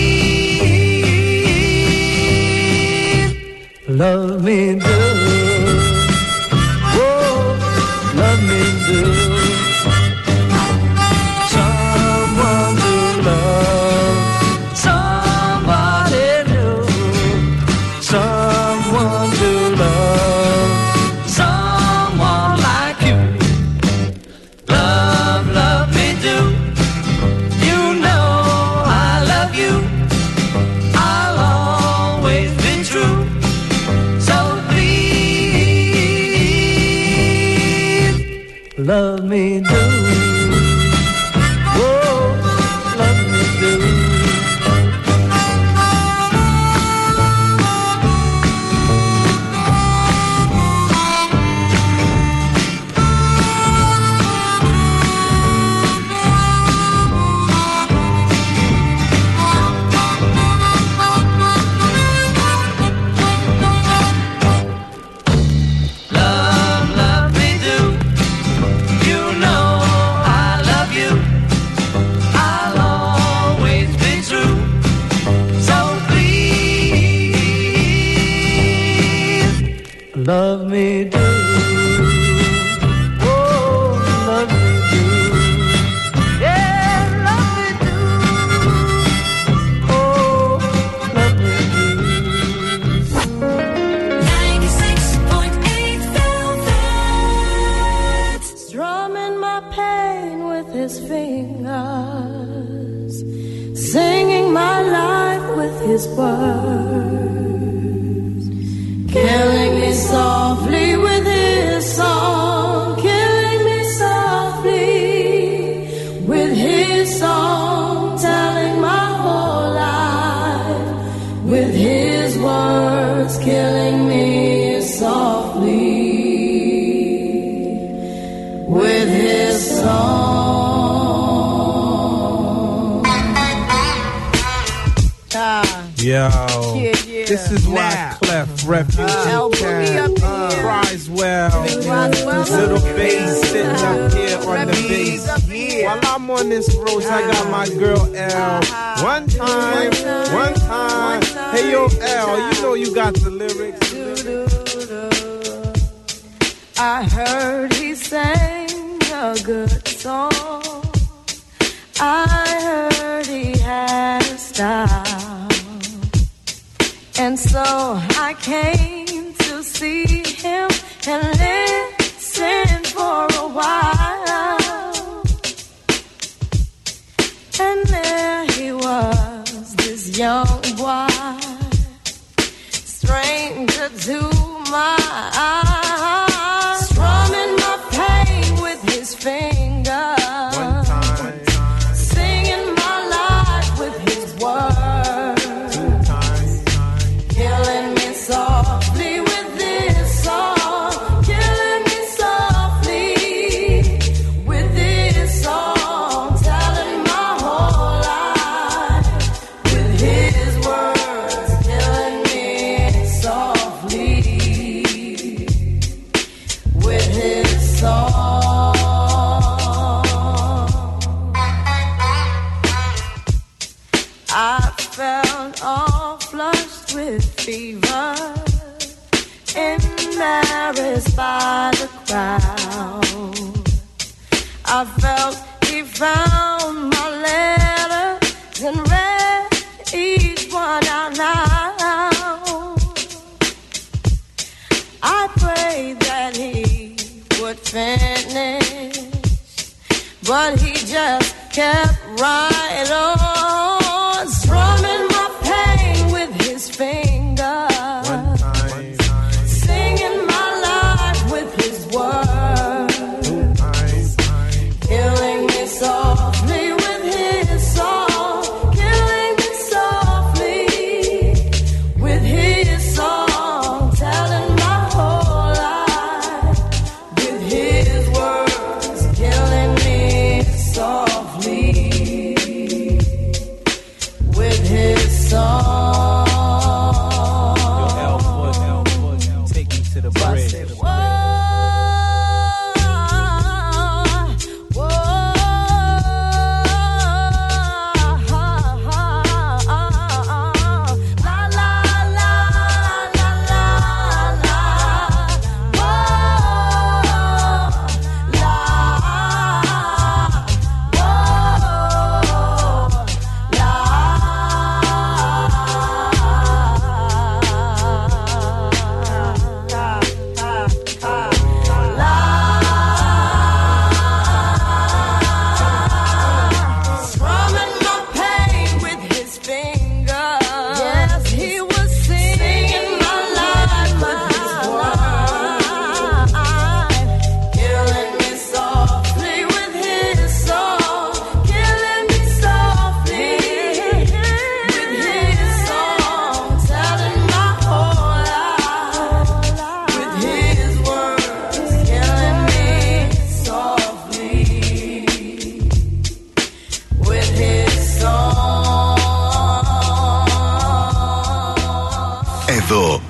love me do. me. do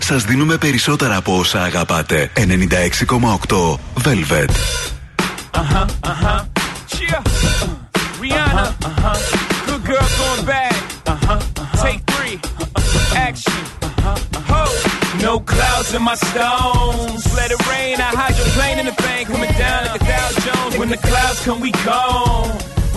σας δίνουμε περισσότερα από όσα αγαπάτε. 96,8 Velvet. No clouds in my stones. Let it rain. I hide in the bank. Coming down like a Jones. When the clouds come, we go?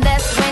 That's when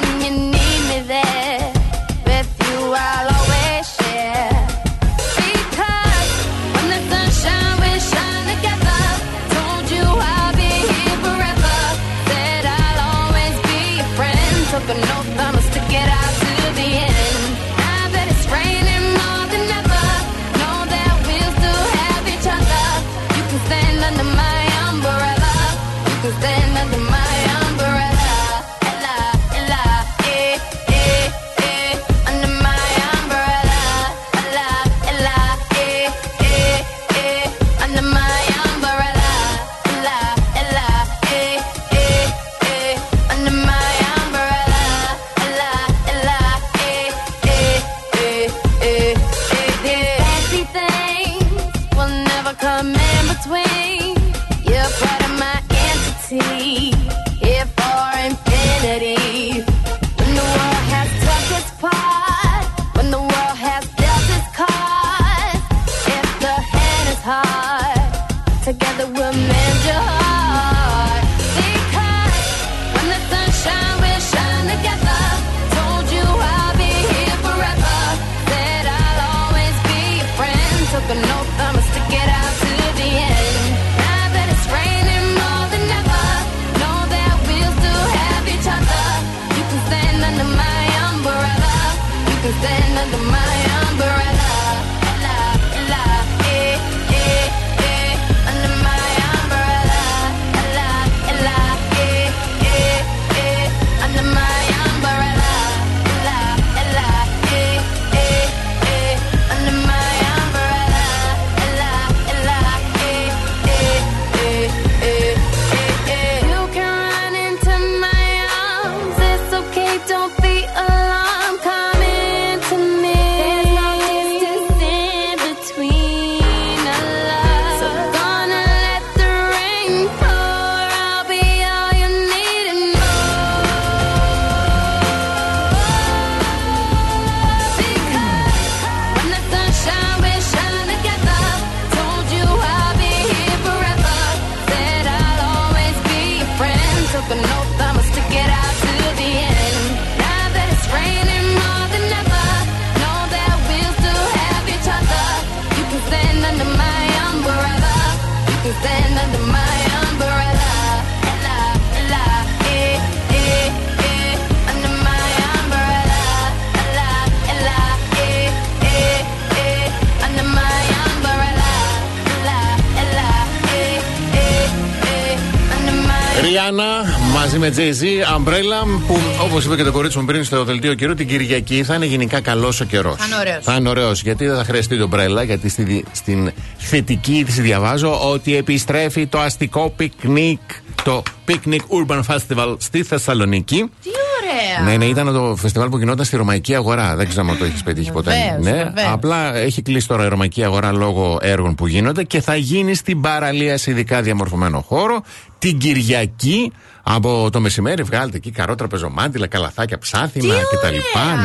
μαζί με Jay-Z, Umbrella, που όπως είπε και το κορίτσι μου πριν στο δελτίο καιρού, την Κυριακή θα είναι γενικά καλός ο καιρός. Θα είναι ωραίος. Θα είναι ωραίος, γιατί δεν θα χρειαστεί το Umbrella, γιατί στη, στην θετική τη διαβάζω ότι επιστρέφει το αστικό πικνίκ, το Picnic Urban Festival στη Θεσσαλονίκη. Τι ωραία. Ναι, ναι, ήταν το φεστιβάλ που γινόταν στη Ρωμαϊκή Αγορά. Δεν ξέρω αν το έχεις πετύχει ποτέ. Βεβαίως, ναι, βεβαίως. απλά έχει κλείσει τώρα η Ρωμαϊκή Αγορά λόγω έργων που γίνονται και θα γίνει στην παραλία σε ειδικά διαμορφωμένο χώρο την Κυριακή από το μεσημέρι. Βγάλετε εκεί καρότρα, πεζομάντιλα, καλαθάκια, ψάθινα κτλ.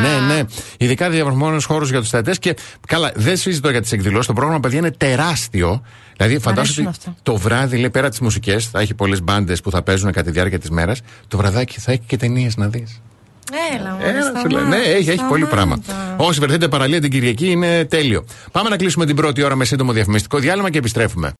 Ναι, ναι. Ειδικά διαμορφωμένος χώρος για τους θεατές και καλά, δεν συζητώ για τις εκδηλώσεις. Το πρόγραμμα, παιδιά, είναι τεράστιο. Δηλαδή, φαντάζομαι ότι αυτά. το βράδυ, λέει, πέρα τις μουσικές, θα έχει πολλές μπάντες που θα παίζουν κατά τη διάρκεια της μέρας. Το βραδάκι θα έχει και ταινίες να δεις. Έλα, μου. Έλα, σου λέω. Ναι, έχει, έχει πολύ πράγμα. Όσοι βρεθείτε παραλία την Κυριακή είναι τέλειο. Πάμε να κλείσουμε την πρώτη ώρα με σύντομο διαφημιστικό διάλειμμα και επιστρέφουμε.